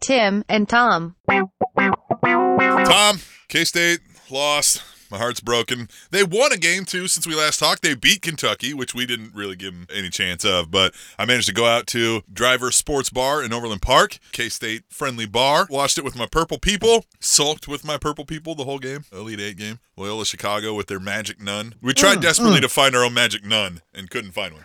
Tim and Tom. Tom, K State lost. My heart's broken. They won a game too since we last talked. They beat Kentucky, which we didn't really give them any chance of. But I managed to go out to Driver Sports Bar in Overland Park, K State friendly bar. Watched it with my purple people. Sulked with my purple people the whole game. Elite Eight game. Loyola Chicago with their magic nun. We tried mm. desperately mm. to find our own magic nun and couldn't find one.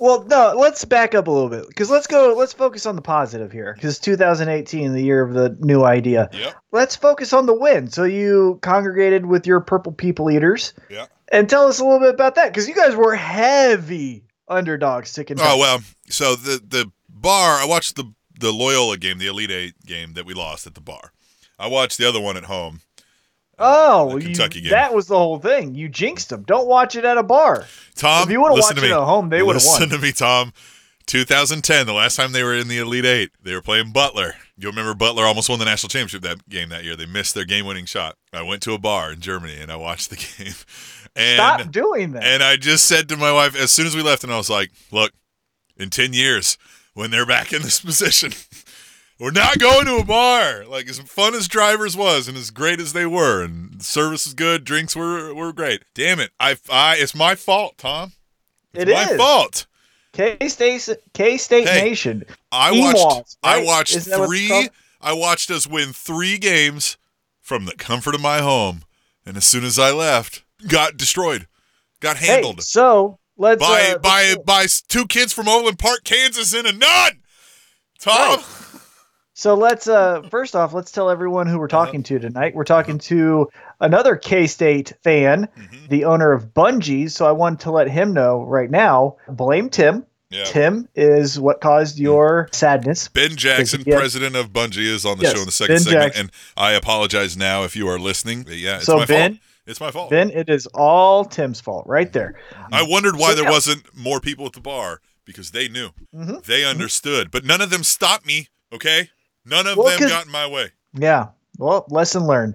Well, no, let's back up a little bit because let's go. Let's focus on the positive here because 2018, the year of the new idea. Yep. Let's focus on the win. So you congregated with your purple people eaters, Yeah. and tell us a little bit about that because you guys were heavy underdogs Kentucky. Oh well, so the the bar I watched the the Loyola game, the Elite Eight game that we lost at the bar. I watched the other one at home. Oh, the you- game. that was the whole thing. You jinxed them. Don't watch it at a bar. Tom, If you would've listen watched it at home, they would've won. Listen to me, Tom. 2010, the last time they were in the Elite Eight, they were playing Butler. You'll remember Butler almost won the national championship that game that year. They missed their game-winning shot. I went to a bar in Germany and I watched the game. And Stop doing that. and I just said to my wife as soon as we left, and I was like, "Look, in 10 years, when they're back in this position." We're not going to a bar. Like as fun as drivers was, and as great as they were, and service was good, drinks were were great. Damn it! I, I it's my fault, Tom. It my is. fault. K State, K State Hey, Nation. I Emails, watched. I right? watched Isn't it's three. I watched us win three games from the comfort of my home, and as soon as I left, got destroyed, got Hey, handled so let's by uh, by let's- by two kids from Overland Park, Kansas, and a nun. Tom, Right. So let's uh first off, let's tell everyone who we're Uh-huh. talking to tonight. We're talking to another K-State fan, Mhm. the owner of Bungii's. So I wanted to let him know right now. Blame Tim. yeah. Tim is what caused your sadness. Ben Jackson, Yeah. president of Bungii, is on the Yes, show in the second Ben segment, Jackson. and I apologize now if you are listening. Yeah, it's so my Ben, fault. It's my fault. Ben, it is all Tim's fault right there. I wondered why So, there yeah. wasn't more people at the bar because they knew, Mhm. they understood, but none of them stopped me. Okay, none of Well, them 'cause- got in my way. Yeah. Well, lesson learned.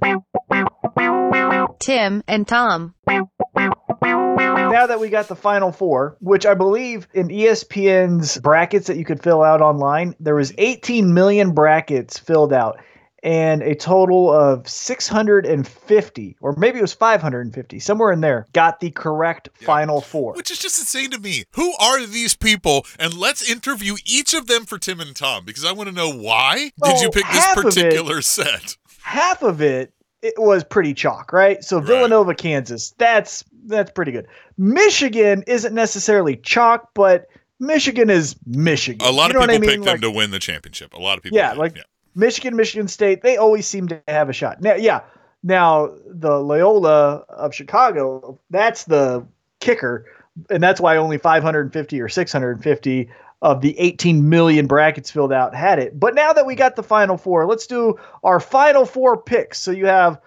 Tim and Tom. now that we got the final four, which I believe in ESPN's brackets that you could fill out online, there was 18 million brackets filled out and a total of 650 or maybe it was 550 somewhere in there got the correct Yeah. final four. Which is just insane to me. Who are these people? And let's interview each of them for Tim and Tom because I want to know why did you oh, pick this of it- particular set? Half of it it was pretty chalk, right? So Right. Villanova, Kansas, that's that's pretty good. Michigan isn't necessarily chalk, but Michigan is Michigan. A lot You know of people I mean? picked them Like- to win the championship. A lot of people. Yeah, like- Michigan, Michigan State, they always seem to have a shot. Now, yeah. Now the Loyola of Chicago, that's the kicker, and that's why only 550 or 650 of the 18 million brackets filled out had it. But now that we got the final four, let's do our final four picks. So you have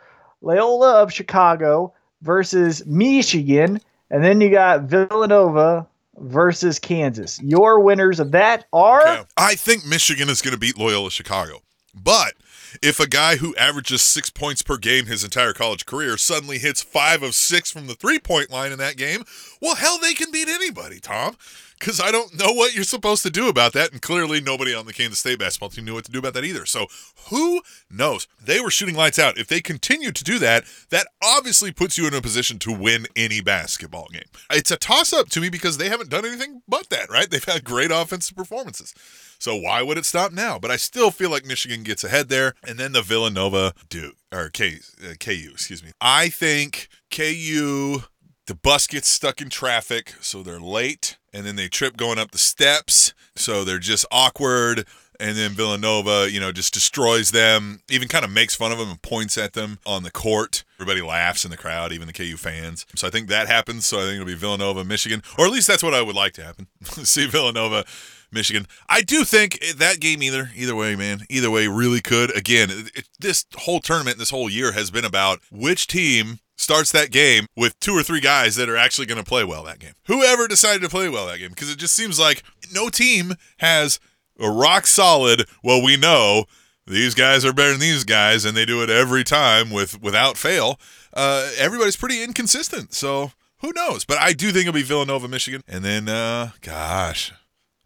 Loyola of Chicago versus Michigan, and then you got Villanova versus Kansas. Your winners of that are Okay. I think Michigan is going to beat Loyola Chicago. But if a guy who averages six points per game his entire college career suddenly hits five of six from the three point line in that game, well, hell, they can beat anybody, Tom. Because I don't know what you're supposed to do about that. And clearly, nobody on the Kansas State basketball team knew what to do about that either. So, who knows? They were shooting lights out. If they continue to do that, that obviously puts you in a position to win any basketball game. It's a toss up to me because they haven't done anything but that, right? They've had great offensive performances. So why would it stop now? But I still feel like Michigan gets ahead there, and then the Villanova Duke or K, uh, KU, excuse me. I think KU. The bus gets stuck in traffic, so they're late, and then they trip going up the steps, so they're just awkward. And then Villanova, you know, just destroys them, even kind of makes fun of them and points at them on the court. Everybody laughs in the crowd, even the KU fans. So I think that happens. So I think it'll be Villanova, Michigan, or at least that's what I would like to happen. See Villanova, Michigan. I do think that game either either way, man. Either way, really could. Again, it, this whole tournament, this whole year has been about which team starts that game with two or three guys that are actually going to play well that game. Whoever decided to play well that game, because it just seems like no team has a rock solid. Well, we know these guys are better than these guys, and they do it every time with without fail. Uh, everybody's pretty inconsistent, so who knows? But I do think it'll be Villanova, Michigan, and then uh, gosh.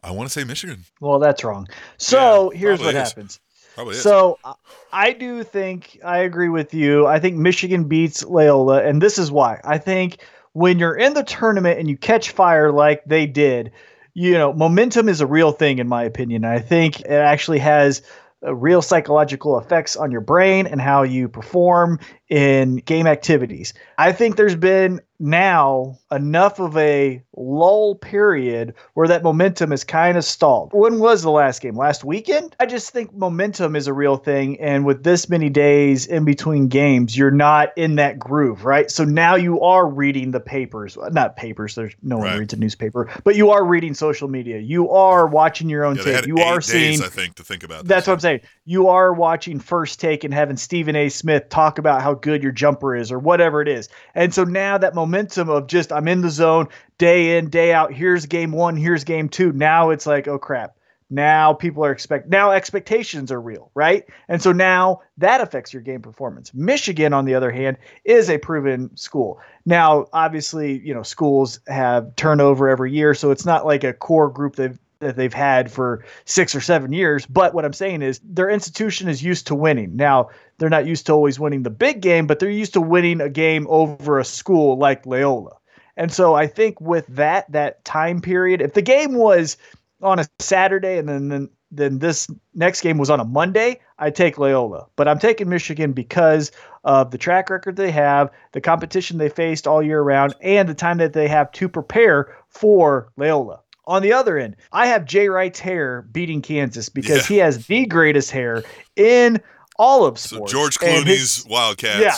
I want to say Michigan. Well, that's wrong. So Yeah, here's what is. happens. Probably is. So I- do think I agree with you. I think Michigan beats Loyola, and this is why. I think when you're in the tournament and you catch fire like they did, you know, momentum is a real thing in my opinion. I think it actually has uh, real psychological effects on your brain and how you perform in game activities. I think there's been now enough of a lull period where that momentum is kind of stalled. When was the last game? Last weekend? I just think momentum is a real thing. And with this many days in between games, you're not in that groove, right? So now you are reading the papers. Uh, not papers, there's no one Right. reads a newspaper, but you are reading social media. You are watching your own yeah, tape. You are days, seeing I think, to think about. that's this. what I'm saying. You are watching First Take and having Stephen A. Smith talk about how good your jumper is or whatever it is. And so now that momentum of just I'm in the zone day in, day out. Here's game one, here's game two. Now it's like, oh crap. Now people are expect now expectations are real, right? And so now that affects your game performance. Michigan, on the other hand, is a proven school. Now, obviously, you know, schools have turnover every year, so it's not like a core group they've that they've had for six or seven years. But what I'm saying is their institution is used to winning. Now, they're not used to always winning the big game, but they're used to winning a game over a school like Loyola. And so I think with that that time period, if the game was on a Saturday and then then, then this next game was on a Monday, I take Loyola. But I'm taking Michigan because of the track record they have, the competition they faced all year round, and the time that they have to prepare for Loyola. On the other end, I have Jay Wright's hair beating Kansas because Yeah. he has the greatest hair in all of So sports. George Clooney's his- Wildcats. Yeah.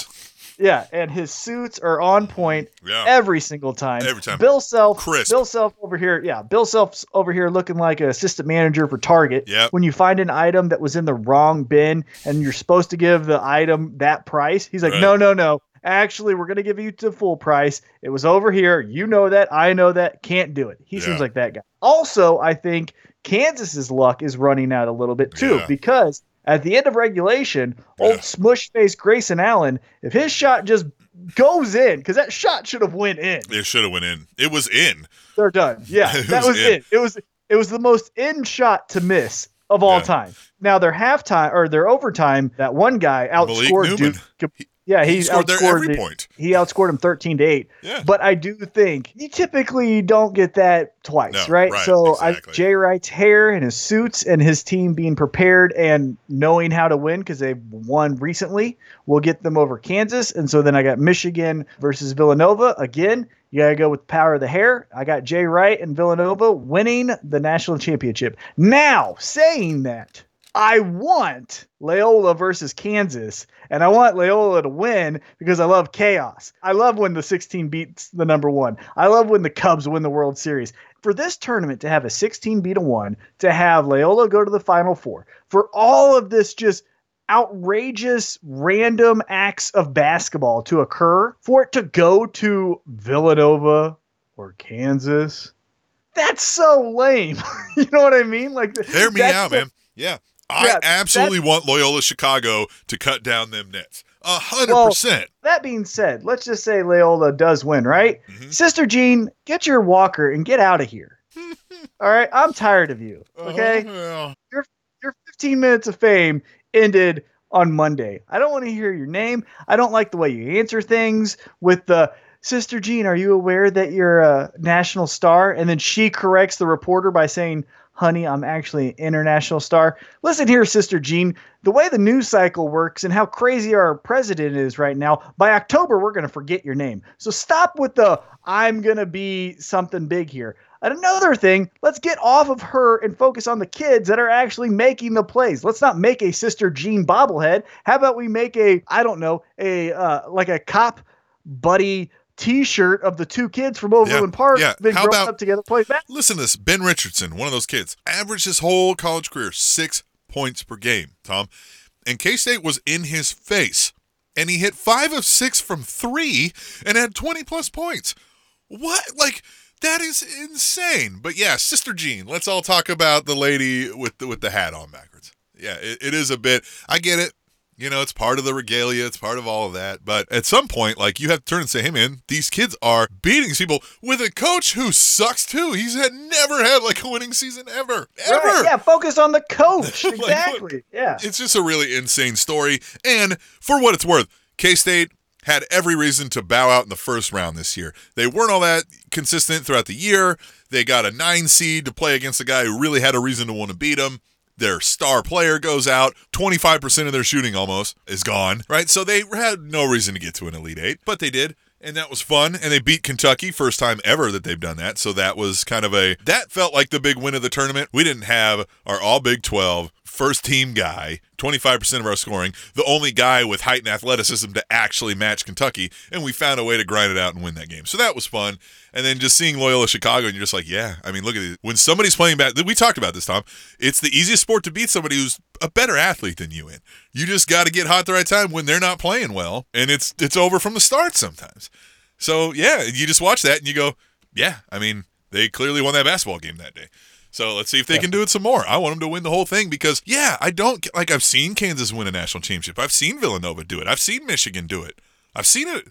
Yeah, and his suits are on point Yeah. every single time. Every time. Bill Self, Crisp. Bill Self over here. Yeah, Bill Self's over here looking like an assistant manager for Target. Yep. When you find an item that was in the wrong bin and you're supposed to give the item that price, he's like, Right. no, no, no. Actually, we're gonna give you the full price. It was over here. You know that. I know that. Can't do it. He Yeah. seems like that guy. Also, I think Kansas's luck is running out a little bit too Yeah. because at the end of regulation, Yeah. old smush face Grayson Allen, if his shot just goes in, because that shot should have went in, It should have went in. It was in. they're done. Yeah, that was was in. it. It was it was the most in shot to miss of all Yeah. time. Now their halftime or their overtime, that one guy Malik outscored Newman. Duke. Yeah, he, He scored outscored every the- point. He outscored him thirteen to eight. Yeah. But I do think you typically don't get that twice, No, right? right, So exactly. I, Jay Wright's hair and his suits and his team being prepared and knowing how to win because they've won recently will get them over Kansas. And so then I got Michigan versus Villanova. Again, you got to go with the power of the hair. I got Jay Wright and Villanova winning the national championship. Now, saying that, I want Loyola versus Kansas, and I want Loyola to win because I love chaos. I love when the 16 beats the number one. I love when the Cubs win the World Series. For this tournament to have a 16 beat a one, to have Loyola go to the Final Four, for all of this just outrageous random acts of basketball to occur, for it to go to Villanova or Kansas, that's so lame. you know what I mean? Like, Hear me out, the- man. Yeah. I Yeah, absolutely want Loyola Chicago to cut down them nets. A hundred percent. That being said, let's just say Loyola does win, right? Mhm. Sister Jean, get your walker and get out of here. All right, I'm tired of you. Okay, Uh-huh, your 15 minutes of fame ended on Monday. I don't want to hear your name. I don't like the way you answer things with the Sister Jean, are you aware that you're a national star? And then she corrects the reporter by saying, Honey, I'm actually an international star. Listen here, Sister Jean, the way the news cycle works and how crazy our president is right now, by October, we're going to forget your name. So stop with the I'm going to be something big here. And another thing, let's get off of her and focus on the kids that are actually making the plays. Let's not make a Sister Jean bobblehead. How about we make a, I don't know, a uh, like a cop buddy T-shirt of the two kids from Overland Yeah, Park, yeah. been How growing about- up together, playing back. Listen to this. Ben Richardson, one of those kids, averaged his whole college career six points per game, Tom. And K State was in his face. And he hit five of six from three and had 20 plus points. What? Like, that is insane. But yeah, Sister Jean, let's all talk about the lady with the, with the hat on backwards. Yeah, it, it is a bit. I get it. You know, it's part of the regalia, it's part of all of that. But at some point, like you have to turn and say, hey man, these kids are beating these people with a coach who sucks too. He's had never had like a winning season ever. Ever. Right, yeah, focus on the coach. Like, Exactly. yeah. It's just a really insane story. And for what it's worth, K State had every reason to bow out in the first round this year. They weren't all that consistent throughout the year. They got a nine seed to play against a guy who really had a reason to want to beat him. Their star player goes out. 25% of their shooting almost is gone, right? So they had no reason to get to an Elite Eight, but they did. And that was fun. And they beat Kentucky, first time ever that they've done that. So that was kind of a, that felt like the big win of the tournament. We didn't have our all Big 12 first team guy, 25% of our scoring, the only guy with height and athleticism to actually match Kentucky, and we found a way to grind it out and win that game. So that was fun. And then just seeing Loyola Chicago, and you're just like, yeah, I mean, look at it. When somebody's playing back, we talked about this, Tom. It's the easiest sport to beat somebody who's a better athlete than you in. You just got to get hot the right time when they're not playing well, and it's it's over from the start sometimes. So yeah, you just watch that and you go, yeah, I mean, they clearly won that basketball game that day. So let's see if they can do it some more. I want them to win the whole thing because, yeah, I don't like. I've seen Kansas win a national championship. I've seen Villanova do it. I've seen Michigan do it. I've seen it.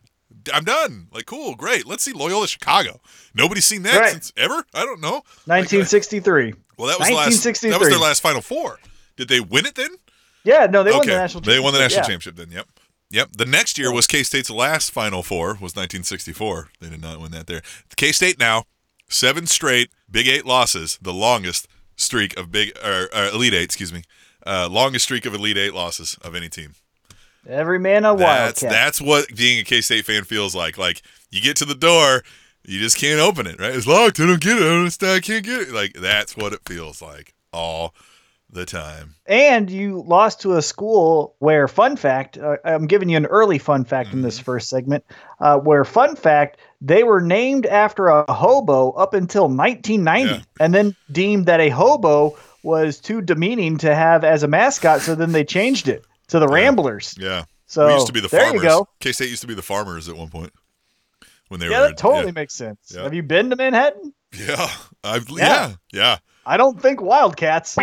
I'm done. Like, cool, great. Let's see Loyola Chicago. Nobody's seen that Right. since ever. I don't know. 1963. Well, that was 1963. last. That was their last Final Four. Did they win it then? Yeah, no, they won the national they won the national championship. championship then. Yep. Yep. The next year was K State's last Final Four was 1964. They did not win that there. K State now seven straight Big Eight losses, the longest streak of Big or, or Elite Eight, excuse me, uh, longest streak of Elite Eight losses of any team. Every man a That's wildcat. that's what being a K State fan feels like. Like you get to the door, you just can't open it. Right? It's locked. I don't get it. I don't understand. I can't get it. Like that's what it feels like all the time. And you lost to a school where, fun fact, uh, I'm giving you an early fun fact in this Mm-hmm. first segment, uh, where, fun fact, they were named after a hobo up until 1990 Yeah. and then deemed that a hobo was too demeaning to have as a mascot. So then they changed it to the Ramblers. Yeah. So we used to be the there farmers. you go. K State used to be the farmers at one point when they were Yeah, were. that totally makes sense. Yeah. Have you been to Manhattan? Yeah, yeah, I've, Yeah. yeah, yeah. I don't think Wildcats.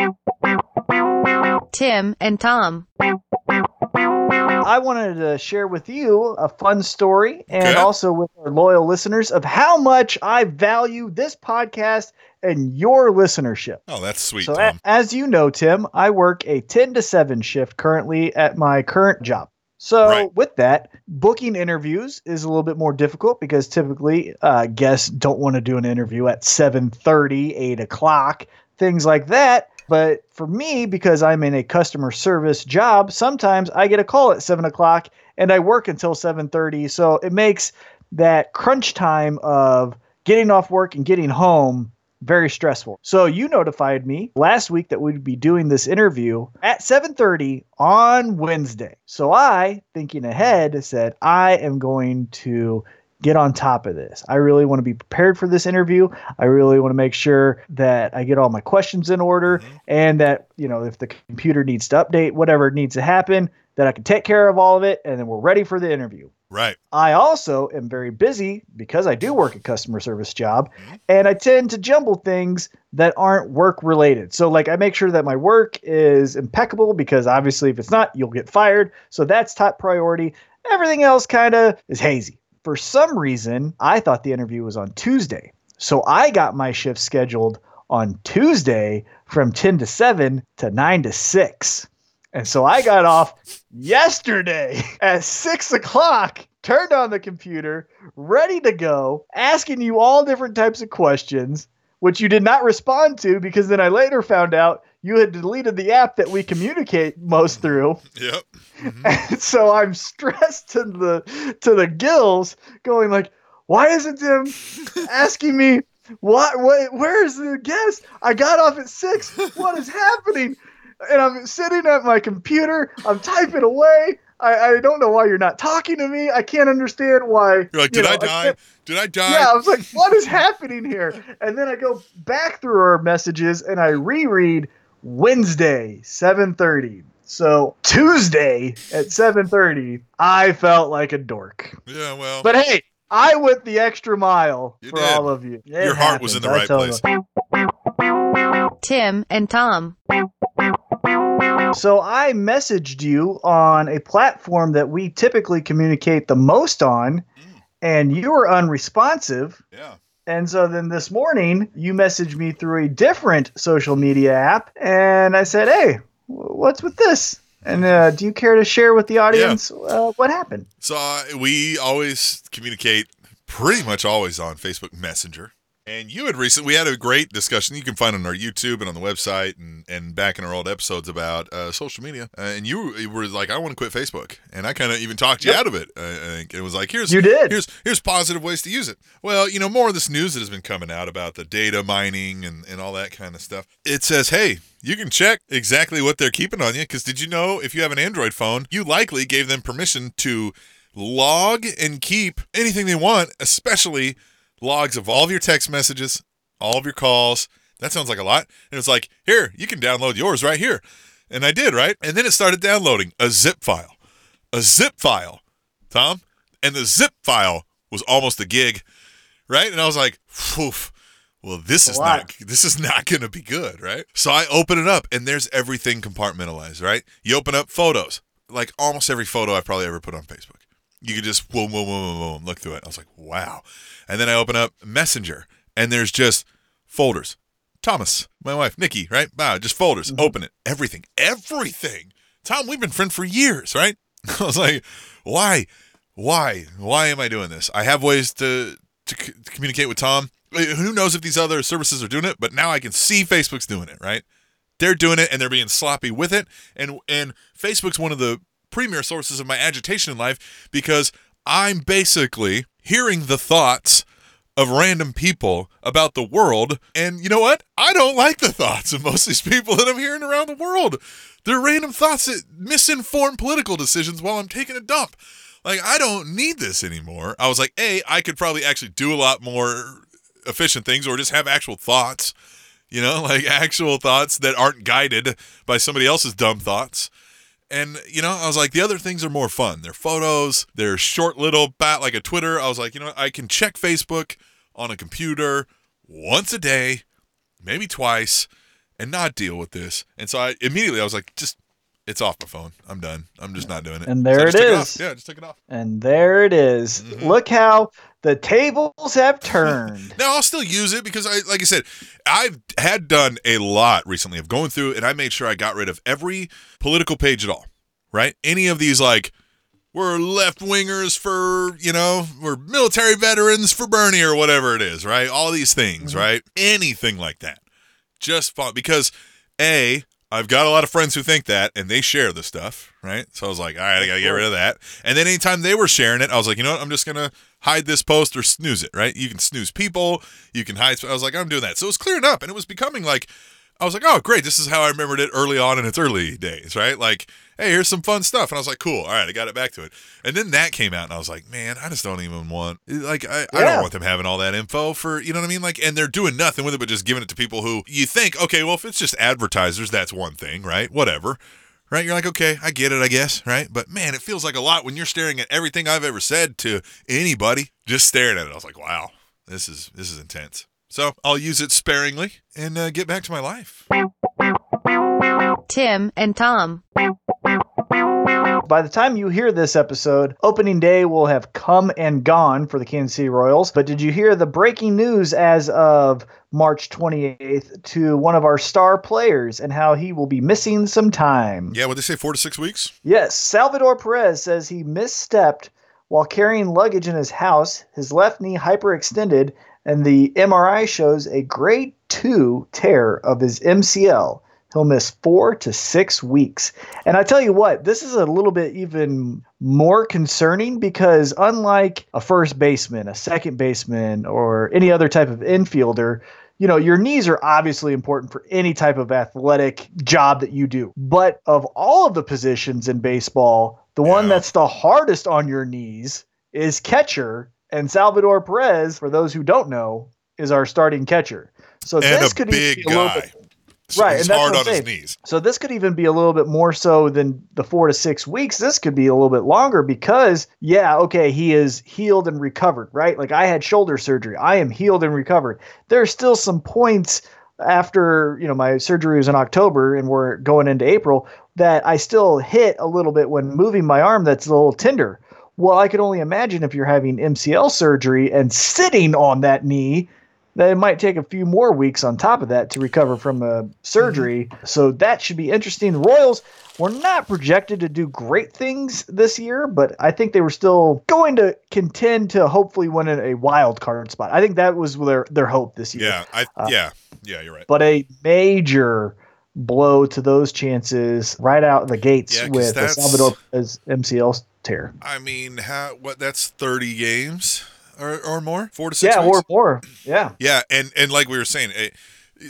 Tim and Tom. I wanted to share with you a fun story and Okay. also with our loyal listeners of how much I value this podcast and your listenership. Oh, that's sweet, so, a- Tom. as you know, Tim, I work a 10 to 7 shift currently at my current job. So, Right. with that, booking interviews is a little bit more difficult because typically uh, guests don't want to do an interview at 7:30, 8 o'clock, things like that. But for me, because I'm in a customer service job, sometimes I get a call at 7 o'clock and I work until 7:30. So it makes that crunch time of getting off work and getting home very stressful. So you notified me last week that we'd be doing this interview at 7:30 on Wednesday. So I, thinking ahead, said I am going to get on top of this. I really want to be prepared for this interview. I really want to make sure that I get all my questions in order mm-hmm. and that, you know, if the computer needs to update, whatever needs to happen, that I can take care of all of it and then we're ready for the interview. Right. I also am very busy because I do work a customer service job mm-hmm. and I tend to jumble things that aren't work related. So like I make sure that my work is impeccable because obviously if it's not, you'll get fired. So that's top priority. Everything else kind of is hazy. For some reason, I thought the interview was on Tuesday. So I got my shift scheduled on Tuesday from 10 to 7 to 9 to 6. And so I got off yesterday at six o'clock, turned on the computer, ready to go, asking you all different types of questions, which you did not respond to because then I later found out you had deleted the app that we communicate most through. Yep. Mm-hmm. And so I'm stressed to the to the gills, going like, why isn't Tim asking me what what where's the guest? I got off at six. What is happening? And I'm sitting at my computer, I'm typing away. I, I don't know why you're not talking to me. I can't understand why. You're like, you did know, I die? can't- Did I die? yeah, I was like, what is happening here? And then I go back through our messages and I reread Wednesday, 7:30. So Tuesday at 7:30, I felt like a dork. Yeah, well, But hey, I went the extra mile You for did. all of you. It your heart was in the right place. Tim and Tom. So I messaged you on a platform that we typically communicate the most on, and you were unresponsive. Yeah. And so then this morning, you messaged me through a different social media app, and I said, "Hey, what's with this?" And uh, do you care to share with the audience uh, what happened? So uh, we always communicate pretty much always on Facebook Messenger. And you had recently, we had a great discussion you can find on our YouTube and on the website and, and back in our old episodes about uh, social media. Uh, and you, you were like, I want to quit Facebook. And I kind of even talked you Yep. out of it. I think it was like, here's, You did. here's, here's positive ways to use it. Well, you know, more of this news that has been coming out about the data mining and, and all that kind of stuff. It says, hey, you can check exactly what they're keeping on you. Because did you know if you have an Android phone, you likely gave them permission to log and keep anything they want, especially logs of all of your text messages, all of your calls. That sounds like a lot. And it's like, here, you can download yours right here. And I did, right? And then it started downloading a zip file. A zip file, Tom. And the zip file was almost a gig, right? And I was like, Poof. Well, this is not this is not going to be good, right? So I open it up and there's everything compartmentalized, right? You open up photos, like almost every photo I've probably ever put on Facebook. You could just boom, boom, boom, boom, boom, look through it. I was like, wow. And then I open up Messenger and there's just folders. Thomas, my wife, Nikki, right? Wow, just folders. Mm-hmm. Open it. Everything. Everything. Tom, we've been friends for years, right? I was like, why? Why? Why am I doing this? I have ways to to, c- to communicate with Tom. Who knows if these other services are doing it, but now I can see Facebook's doing it, right? They're doing it and they're being sloppy with it. And and Facebook's one of the premier sources of my agitation in life because I'm basically hearing the thoughts of random people about the world. And you know what? I don't like the thoughts of most of these people that I'm hearing around the world. They're random thoughts that misinform political decisions while I'm taking a dump. Like, I don't need this anymore. I was like, A, I could probably actually do a lot more efficient things or just have actual thoughts, you know, like actual thoughts that aren't guided by somebody else's dumb thoughts. And, you know, I was like, the other things are more fun. They're photos, they're short little bat like a Twitter. I was like, you know what? I can check Facebook on a computer once a day, maybe twice, and not deal with this. And so I immediately I was like, just it's off my phone. I'm done. I'm just not doing it. And So there just it is. off. Yeah, I just took it off. And there it is. Mhm. Look how the tables have turned. Now I'll still use it because I, like I said, I've had done a lot recently of going through and I made sure I got rid of every political page at all. Right? Any of these like we're left wingers for you know we're military veterans for Bernie or whatever it is. Right? All these things. Mhm. Right? Anything like that. Just fun because a I've got a lot of friends who think that and they share the stuff, right? So I was like, all right, I got to get rid of that. And then anytime they were sharing it, I was like, you know what? I'm just going to hide this post or snooze it, right? You can snooze people, you can hide. I was like, I'm doing that. So it was clearing up and it was becoming like, I was like, oh, great. This is how I remembered it early on in its early days, right? Like, hey, here's some fun stuff. And I was like, cool. All right, I got it back to it. And then that came out and I was like, man, I just don't even want, like, I, I don't want them having all that info for, you know what I mean? Like, and they're doing nothing with it but just giving it to people who you think, okay, well, if it's just advertisers, that's one thing, right? Whatever. Right? You're like, okay, I get it, I guess, right? But man, it feels like a lot when you're staring at everything I've ever said to anybody, just staring at it. I was like, wow, this is this is intense. So I'll use it sparingly and uh, get back to my life. Tim and Tom. By the time you hear this episode, opening day will have come and gone for the Kansas City Royals. But did you hear the breaking news as of March 28th to one of our star players and how he will be missing some time? Yeah, what they say, four to six weeks. Yes, Salvador Perez says he misstepped while carrying luggage in his house, his left knee hyperextended, and the MRI shows a grade 2 tear of his MCL. He'll miss four to six weeks. And I tell you what, this is a little bit even more concerning because, unlike a first baseman, a second baseman, or any other type of infielder, you know, your knees are obviously important for any type of athletic job that you do. But of all of the positions in baseball, the one that's the hardest on your knees is catcher. And Salvador Perez, for those who don't know, is our starting catcher. So And this could be a little guy. bit Right, he's and that's hard on his knees. so this could even be a little bit more so than the four to six weeks. This could be a little bit longer because, yeah, okay, he is healed and recovered, right? Like I had shoulder surgery. I am healed and recovered. There's still some points after you know my surgery was in October and we're going into April that I still hit a little bit when moving my arm that's a little tender. Well, I could only imagine if you're having MCL surgery and sitting on that knee, that it might take a few more weeks on top of that to recover from a surgery. Mm-hmm. So that should be interesting. The Royals were not projected to do great things this year, but I think they were still going to contend to hopefully win a wild card spot. I think that was their their hope this year. Yeah, I, uh, yeah, yeah, you're right. But a major blow to those chances right out the gates yeah, with Salvador as MCL tear. I mean, how what? That's thirty games or, or more, four to six. Yeah, weeks? or more. Yeah, yeah, and and like we were saying, it,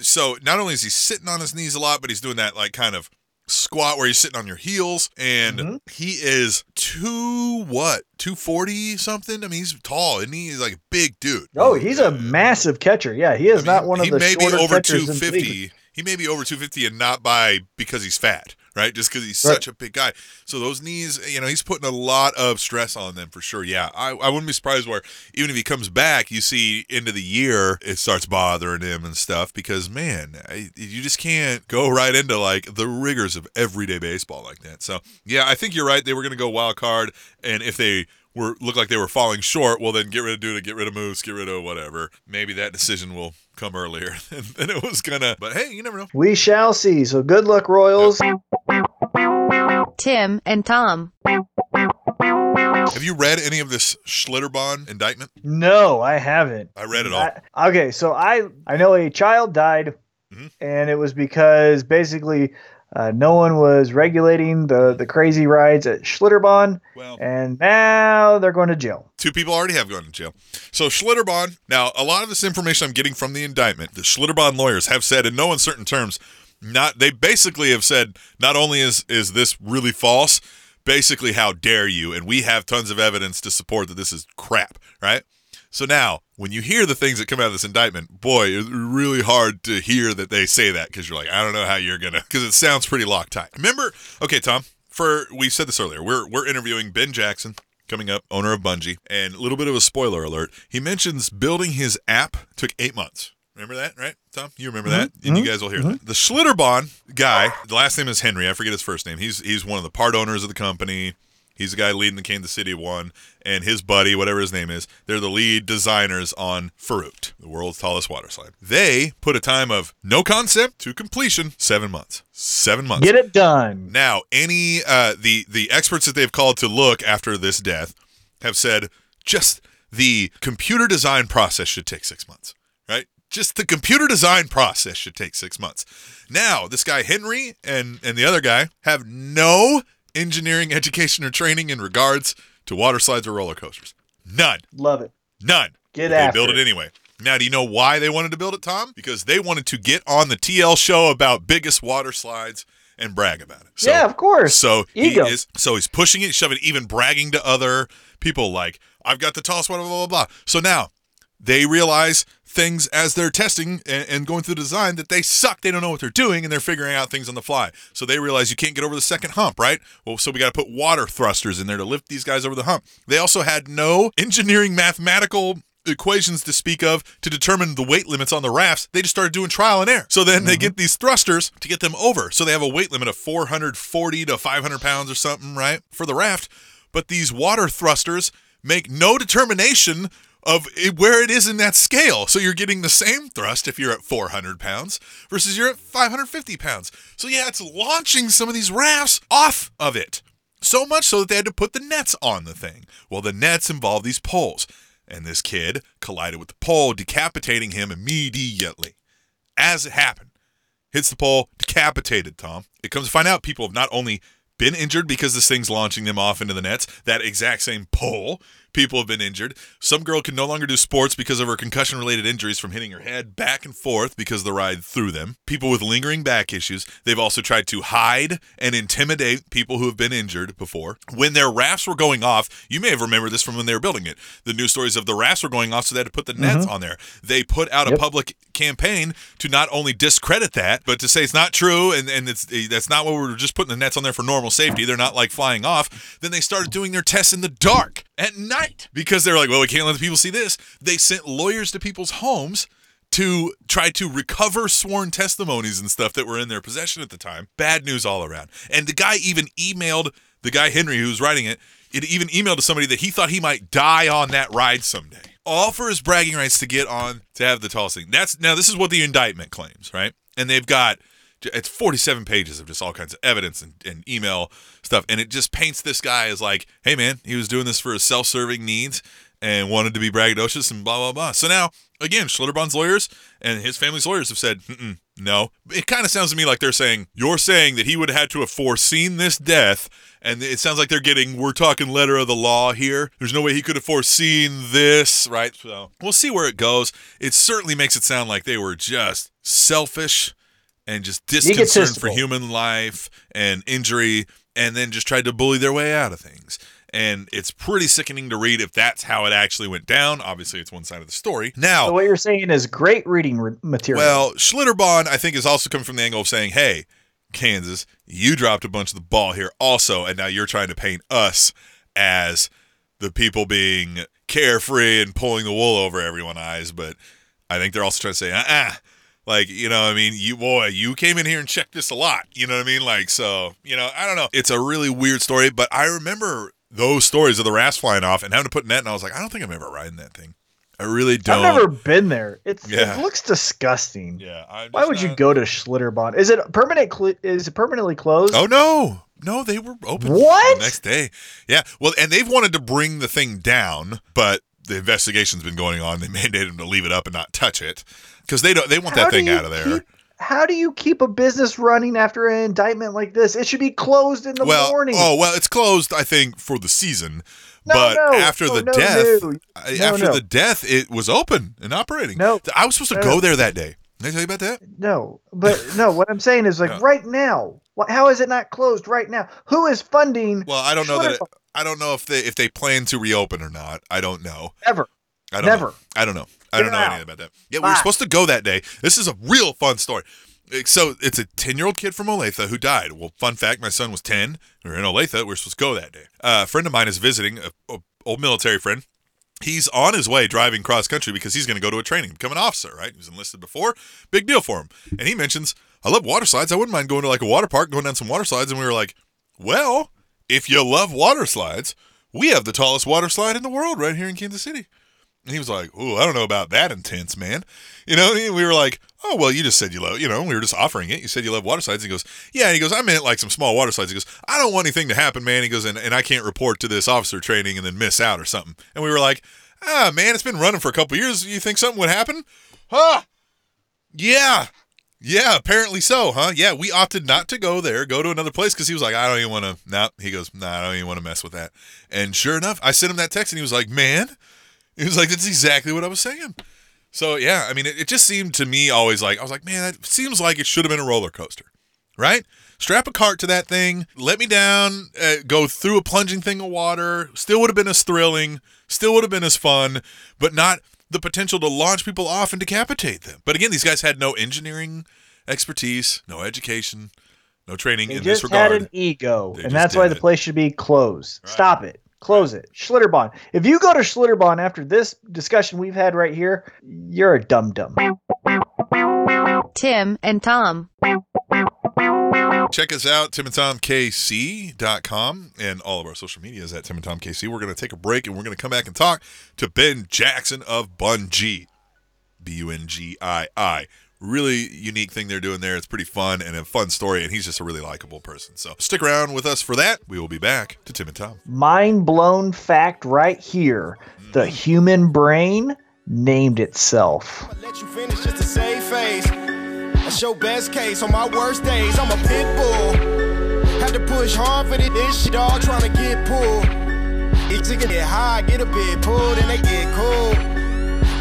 so not only is he sitting on his knees a lot, but he's doing that like kind of squat where you're sitting on your heels and mm-hmm. he is two what 240 something i mean he's tall and he? he's like a big dude oh he's a massive catcher yeah he is I mean, not one of the he may be over 250 he may be over 250 and not by because he's fat right? Just because he's right. such a big guy. So those knees, you know, he's putting a lot of stress on them for sure. Yeah, I, I wouldn't be surprised where even if he comes back, you see into the year it starts bothering him and stuff because man, I, you just can't go right into like the rigors of everyday baseball like that. So yeah, I think you're right. They were going to go wild card, and if they were look like they were falling short, well then get rid of Duda, get rid of Moose, get rid of whatever. Maybe that decision will come earlier than it was gonna. But hey, you never know. We shall see. So good luck, Royals. Tim and Tom. Have you read any of this Schlitterbahn indictment? No, I haven't. I read it all. I, okay, so I I know a child died, mm-hmm. and it was because basically uh, no one was regulating the, the crazy rides at Schlitterbahn, well, and now they're going to jail. Two people already have gone to jail. So Schlitterbahn. Now, a lot of this information I'm getting from the indictment, the Schlitterbahn lawyers have said in no uncertain terms, not they basically have said not only is is this really false, basically how dare you, and we have tons of evidence to support that this is crap, right? So now, when you hear the things that come out of this indictment, boy, it's really hard to hear that they say that because you're like, I don't know how you're gonna, because it sounds pretty Loctite. Remember, okay, Tom, for we said this earlier, we're we're interviewing Ben Jackson coming up, owner of Bungii, and a little bit of a spoiler alert. He mentions building his app took eight months. Remember that, right, Tom? You remember mm-hmm. that, and mm-hmm. you guys will hear mm-hmm. that. The Schlitterbahn guy, the last name is Henry. I forget his first name. He's he's one of the part owners of the company. He's the guy leading the Kansas City one, and his buddy, whatever his name is, they're the lead designers on Verrückt, the world's tallest water slide. They put a time of no concept to completion seven months. Seven months. Get it done. Now, any uh, the the experts that they've called to look after this death have said just the computer design process should take six months. Right? Just the computer design process should take six months. Now, this guy Henry and and the other guy have no engineering education or training in regards to water slides or roller coasters. None. Love it. None. Get after They built it anyway. Now, do you know why they wanted to build it, Tom? Because they wanted to get on the TL show about biggest water slides and brag about it. So, yeah, of course. So Ego. he is. So he's pushing it, shoving, it, even bragging to other people like, "I've got the tallest one." Blah blah blah. So now they realize things as they're testing and, and, going through the design that they suck. They don't know what they're doing and they're figuring out things on the fly. So they realize you can't get over the second hump, right? Well, so we got to put water thrusters in there to lift these guys over the hump. They also had no engineering mathematical equations to speak of to determine the weight limits on the rafts. They just started doing trial and error. So then mm-hmm. they get these thrusters to get them over. So they have a weight limit of 440 to 500 pounds or something, right, for the raft. But these water thrusters make no determination of where it is in that scale. So you're getting the same thrust if you're at 400 pounds versus you're at 550 pounds. So yeah, it's launching some of these rafts off of it. So much so that they had to put the nets on the thing. Well, the nets involve these poles. And this kid collided with the pole, decapitating him immediately. As it happened, hits the pole, decapitated Tom. It comes to find out people have not only been injured because this thing's launching them off into the nets, that exact same pole people have been injured. Some girl can no longer do sports because of her concussion related injuries from hitting her head back and forth because the ride threw them. People with lingering back issues. They've also tried to hide and intimidate people who have been injured before. When their rafts were going off, you may have remembered this from when they were building it. The news stories of the rafts were going off, so they had to put the nets mm-hmm. on there. They put out yep. a public campaign to not only discredit that, but to say it's not true and, and it's that's not what we are just putting the nets on there for normal safety. They're not like flying off. Then they started doing their tests in the dark at night because they're like, well, we can't let the people see this. They sent lawyers to people's homes to try to recover sworn testimonies and stuff that were in their possession at the time. Bad news all around. And the guy even emailed the guy Henry who was writing it. It even emailed to somebody that he thought he might die on that ride someday. All for his bragging rights to get on to have the tallest thing. That's now this is what the indictment claims, right? And they've got it's 47 pages of just all kinds of evidence and, and email stuff and it just paints this guy as like hey man he was doing this for his self-serving needs and wanted to be braggadocious and blah blah blah. So now again schlitterbahn's lawyers and his family's lawyers have said no. It kind of sounds to me like they're saying you're saying that he would have had to have foreseen this death and it sounds like they're getting we're talking letter of the law here. There's no way he could have foreseen this right? So we'll see where it goes. It certainly makes it sound like they were just selfish and just disconcern for human life and injury, and then just tried to bully their way out of things. And it's pretty sickening to read if that's how it actually went down. Obviously, it's one side of the story. Now, So what you're saying is great reading re- material. well, Schlitterbahn, I think, is also coming from the angle of saying, hey, Kansas, you dropped a bunch of the ball here also, and now you're trying to paint us as the people being carefree and pulling the wool over everyone's eyes. But I think they're also trying to say, uh uh Like, you know, I mean, you, boy, you came in here and checked this a lot. You know what I mean? Like, so, you know, I don't know. It's a really weird story, but I remember those stories of the rats flying off and having to put net, and I was like, I don't think I'm ever riding that thing. I really don't. I've never been there. It's Yeah. it looks disgusting. Yeah. Why would you go to Schlitterbahn? Is it permanent? Cl- is it permanently closed? Oh no, no, they were open. What? The next day, yeah. Well, and they've wanted to bring the thing down, but the investigation's been going on. They mandated them to leave it up and not touch it because they don't. They want How that thing out of there. keep- how do you keep a business running after an indictment like this? It should be closed in the well, morning. oh well, it's closed. I think for the season, No, but no, after oh, no, the death, after the death, it was open and operating. No. I was supposed to go there that day. Did I tell you about that? No, but no. What I'm saying is like Yeah. right now. How is it not closed right now? Who is funding Well, I don't know that. It, I don't know if they if they plan to reopen or not. I don't know. ever? I don't Never. Know. I don't know. I don't know anything about that. Yeah, we were supposed to go that day. This is a real fun story. So it's a ten-year-old kid from Olathe who died. Well, fun fact: my son was ten. We were in Olathe. We were supposed to go that day. Uh, a friend of mine is visiting, a, a old military friend. He's on his way driving cross country because he's going to go to a training, become an officer. Right? He was enlisted before. Big deal for him. And he mentions, "I love water slides. I wouldn't mind going to like a water park, going down some water slides." And we were like, "Well, if you love water slides, we have the tallest water slide in the world right here in Kansas City." And he was like, "Ooh, I don't know about that intense, man." You know, we were like, "Oh, well, you just said you love, you know, we were just offering it. You said you love water slides." He goes, "Yeah." And he goes, "I meant like some small water slides." He goes, "I don't want anything to happen, man." He goes, "And, and I can't report to this officer training and then miss out or something." And we were like, "Ah, man, it's been running for a couple years. You think something would happen?" Huh? Yeah. Yeah, apparently so, huh? Yeah, we opted not to go there, go to another place because he was like, I don't even want to. Nah, he goes, Nah, I don't even want to mess with that. And sure enough, I sent him that text and he was like, Man, he was like, That's exactly what I was saying. So yeah, I mean, it, it just seemed to me always like I was like, man, that seems like it should have been a roller coaster, right? Strap a cart to that thing, let me down, uh, go through a plunging thing of water. Still would have been as thrilling, still would have been as fun, but not the potential to launch people off and decapitate them. But again, these guys had no engineering expertise, no education, no training They in this regard. just had an ego, They and that's why did the place should be closed. Right. Stop it. Close it. Schlitterbahn. If you go to Schlitterbahn after this discussion we've had right here, you're a dum dum. Tim and Tom. Check us out, timandtomkc.com, and all of our social media is at Tim and Tom KC. We're going to take a break and we're going to come back and talk to Ben Jackson of Bungii. B U N G I I. Really unique thing they're doing there. It's pretty fun and a fun story, and he's just a really likable person. So stick around with us for that. We will be back to Tim and Tom. Mind blown fact right here. The mm-hmm. human brain named itself. I'ma let you finish just to save face. That's your best case on my worst days. I'm a pit bull. Had to push hard for this shit, all trying to get pulled. It's to get high, get a bit pulled, and they get cool.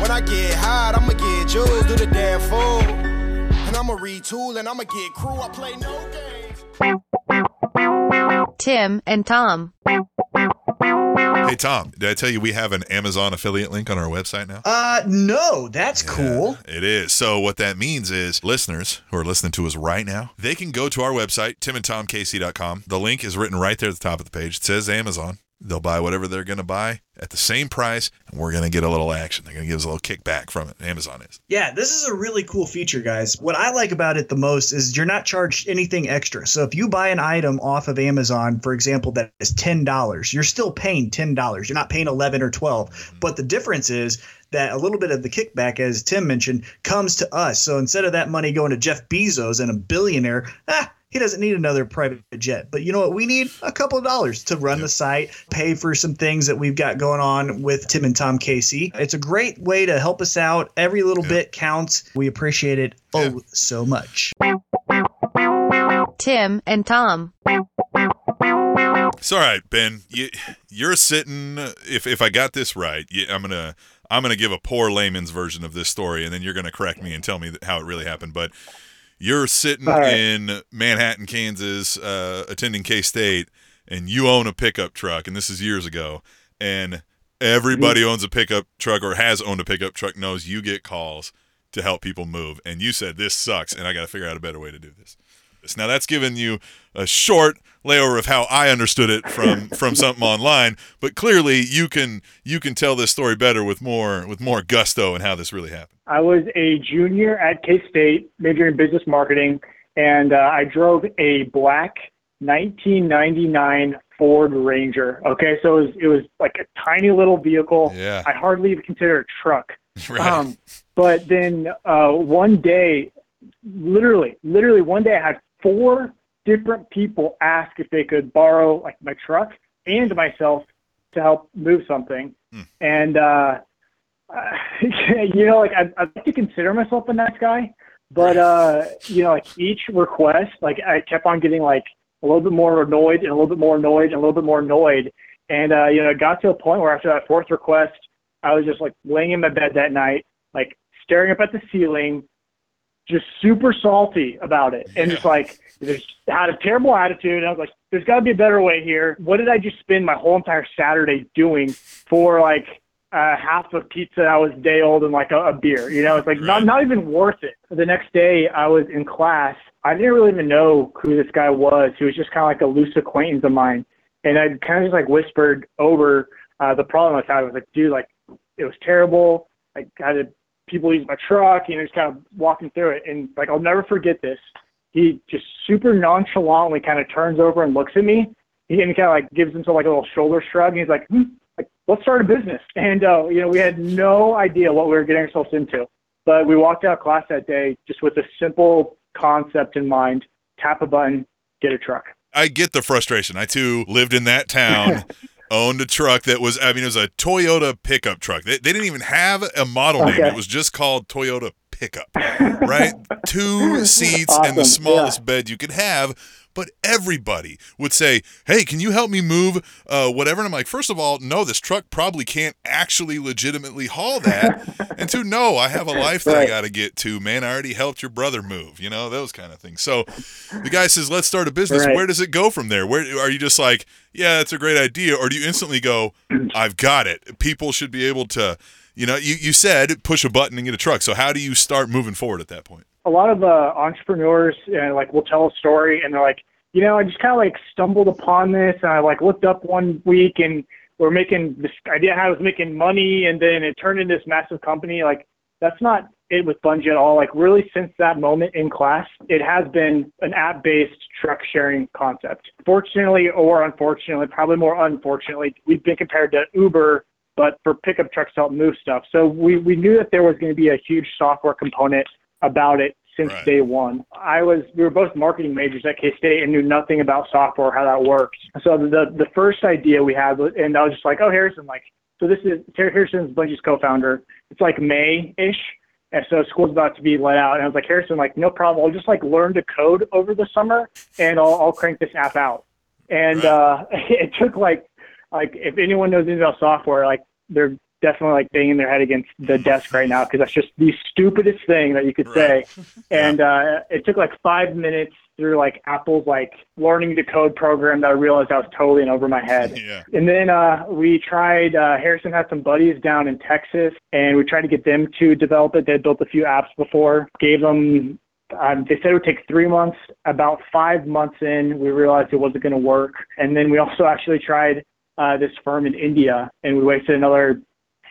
When I get hot, I'ma get jewels, do the damn fool. And I'ma retool and I'ma get crew. I play no games. Tim and Tom. Hey, Tom, did I tell you we have an Amazon affiliate link on our website now? Uh, no, that's cool. It is. So what that means is listeners who are listening to us right now, they can go to our website, timandtomkc.com. The link is written right there at the top of the page. It says Amazon. They'll buy whatever they're going to buy at the same price, and we're going to get a little action. They're going to give us a little kickback from it. Amazon is. Yeah, this is a really cool feature, guys. What I like about it the most is you're not charged anything extra. So if you buy an item off of Amazon, for example, that is ten dollars, you're still paying ten dollars. You're not paying eleven or twelve. But the difference is that a little bit of the kickback, as Tim mentioned, comes to us. So instead of that money going to Jeff Bezos and a billionaire, ah, he doesn't need another private jet. But you know what? We need a couple of dollars to run the site, pay for some things that we've got going on with Tim and Tom KC. It's a great way to help us out. Every little Yeah. bit counts. We appreciate it oh Yeah. so much. Tim and Tom. It's all right, Ben. You, you're sitting. If if I got this right, you, I'm gonna I'm gonna give a poor layman's version of this story, and then you're gonna correct me and tell me how it really happened. But you're sitting right. in Manhattan, Kansas, uh, attending K State, and you own a pickup truck, and this is years ago, and everybody owns a pickup truck or has owned a pickup truck knows you get calls to help people move, and you said this sucks, and I got to figure out a better way to do this. Now that's given you a short layover of how I understood it from from something online, but clearly you can you can tell this story better with more with more gusto and how this really happened. I was a junior at K State, majoring in business marketing, and uh, I drove a black 1999 Ford Ranger. Okay, so it was, it was like a tiny little vehicle. Yeah. I hardly even consider it a truck. Right. Um, but then uh, one day, literally, literally one day, I had four different people ask if they could borrow like my truck and myself to help move something. Hmm. And uh, uh, you know, like I, I like to consider myself a nice guy, but uh, you know, like each request, like I kept on getting like a little bit more annoyed and a little bit more annoyed and a little bit more annoyed. And uh, you know, it got to a point where after that fourth request, I was just like laying in my bed that night, like staring up at the ceiling, just super salty about it, and just like just had a terrible attitude. And I was like, "There's got to be a better way here." What did I just spend my whole entire Saturday doing for like uh, half a pizza that was day old and like a, a beer? You know, it's like not Right. not even worth it. The next day, I was in class. I didn't really even know who this guy was. He was just kind of like a loose acquaintance of mine, and I kind of just like whispered over uh, the problem I was having. I was like, "Dude, like it was terrible. I had people use my truck, you know, just kind of walking through it. And like, I'll never forget this. He just super nonchalantly kind of turns over and looks at me. He and kind of like gives himself like a little shoulder shrug. And he's like, hmm, like, let's start a business. And, uh, you know, we had no idea what we were getting ourselves into. But we walked out of class that day just with a simple concept in mind tap a button, get a truck. I get the frustration. I too lived in that town, owned a truck that was, I mean, it was a Toyota pickup truck. They, they didn't even have a model name. It was just called Toyota Pickup, right? Two seats and the Awesome, smallest bed you could have. But everybody would say, "Hey, can you help me move uh, whatever?" And I'm like, first of all, no, this truck probably can't actually legitimately haul that. and two, no, I have a life that I got to get to, man. I already helped your brother move, you know, those kind of things. So the guy says, "Let's start a business." Right. Where does it go from there? Where are you just like, "Yeah, that's a great idea," or do you instantly go, "I've got it"? People should be able to, you know, you you said push a button and get a truck. So how do you start moving forward at that point? A lot of uh, entrepreneurs uh, like will tell a story and they're like, you know, I just kind of like stumbled upon this and I like looked up one week and we're making this idea how I was making money and then it turned into this massive company. Like that's not it with Bungii at all. Like really since that moment in class, it has been an app-based truck sharing concept. Fortunately or unfortunately, probably more unfortunately, we've been compared to Uber but for pickup trucks to help move stuff. So we, we knew that there was going to be a huge software component about it since Right. day one. I was we were both marketing majors at K State and knew nothing about software, how that works. So the the first idea we had was, and I was just like, oh Harrison, like so this is Terry Harrison's Bungii's co-founder. It's like May ish. And so school's about to be let out, and I was like, Harrison, like, no problem. I'll just like learn to code over the summer, and I'll, I'll crank this app out. And Right. uh, it took like, like if anyone knows anything about software, like they're definitely like banging their head against the desk right now because that's just the stupidest thing that you could say. And uh, it took like five minutes through like Apple's like learning to code program that I realized I was totally in over my head. Yeah. And then uh, we tried. Uh, Harrison had some buddies down in Texas, and we tried to get them to develop it. They had built a few apps before. Gave them. Um, they said it would take three months. About five months in, we realized it wasn't going to work. And then we also actually tried uh, this firm in India, and we wasted another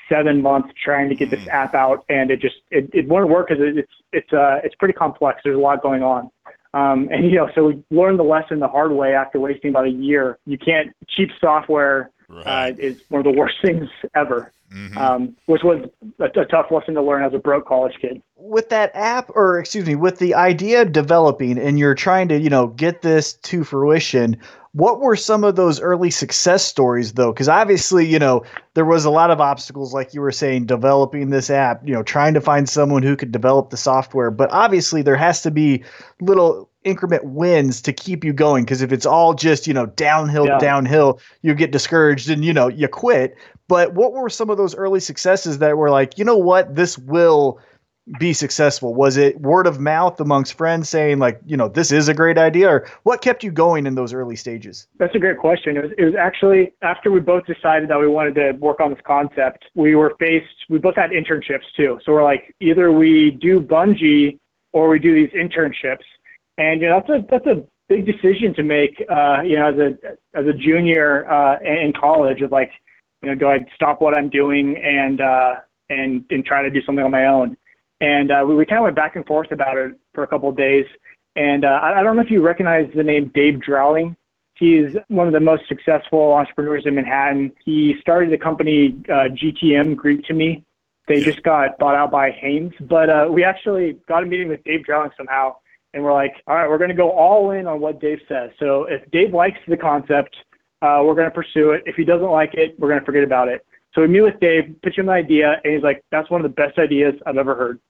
seven months trying to get this app out, and it just it, it won't work because it's it's uh it's pretty complex. There's a lot going on. Um, and you know, so we learned the lesson the hard way after wasting about a year. You can't cheap software uh, is one of the worst things ever, Mhm. um, which was a, a tough lesson to learn as a broke college kid. With that app or excuse me with the idea developing and you're trying to you know get this to fruition what were some of those early success stories though? Because obviously you know there was a lot of obstacles like you were saying developing this app you know trying to find someone who could develop the software but obviously there has to be little increment wins to keep you going because if it's all just you know downhill Yeah. downhill you get discouraged and you know you quit. But what were some of those early successes that were like you know what? This will be successful? Was it word of mouth amongst friends saying like, you know, this is a great idea, or what kept you going in those early stages? That's a great question. It was, it was actually after we both decided that we wanted to work on this concept, we were faced, we both had internships too. So we're like, either we do Bungii or we do these internships. And, you know, that's a, that's a big decision to make, uh, you know, as a, as a junior, uh, in college of like, you know, do I stop what I'm doing and, uh, and, and try to do something on my own? And, uh, we, we kind of went back and forth about it for a couple of days. And, uh, I, I don't know if you recognize the name Dave Dreiling. He's one of the most successful entrepreneurs in Manhattan. He started the company uh, GTM, Greek to Me. They just got bought out by Hanes. But uh, we actually got a meeting with Dave Dreiling somehow, and we're like, all right, we're going to go all in on what Dave says. So if Dave likes the concept, uh, we're going to pursue it. If he doesn't like it, we're going to forget about it. So we meet with Dave, pitch him the idea, and he's like, that's one of the best ideas I've ever heard.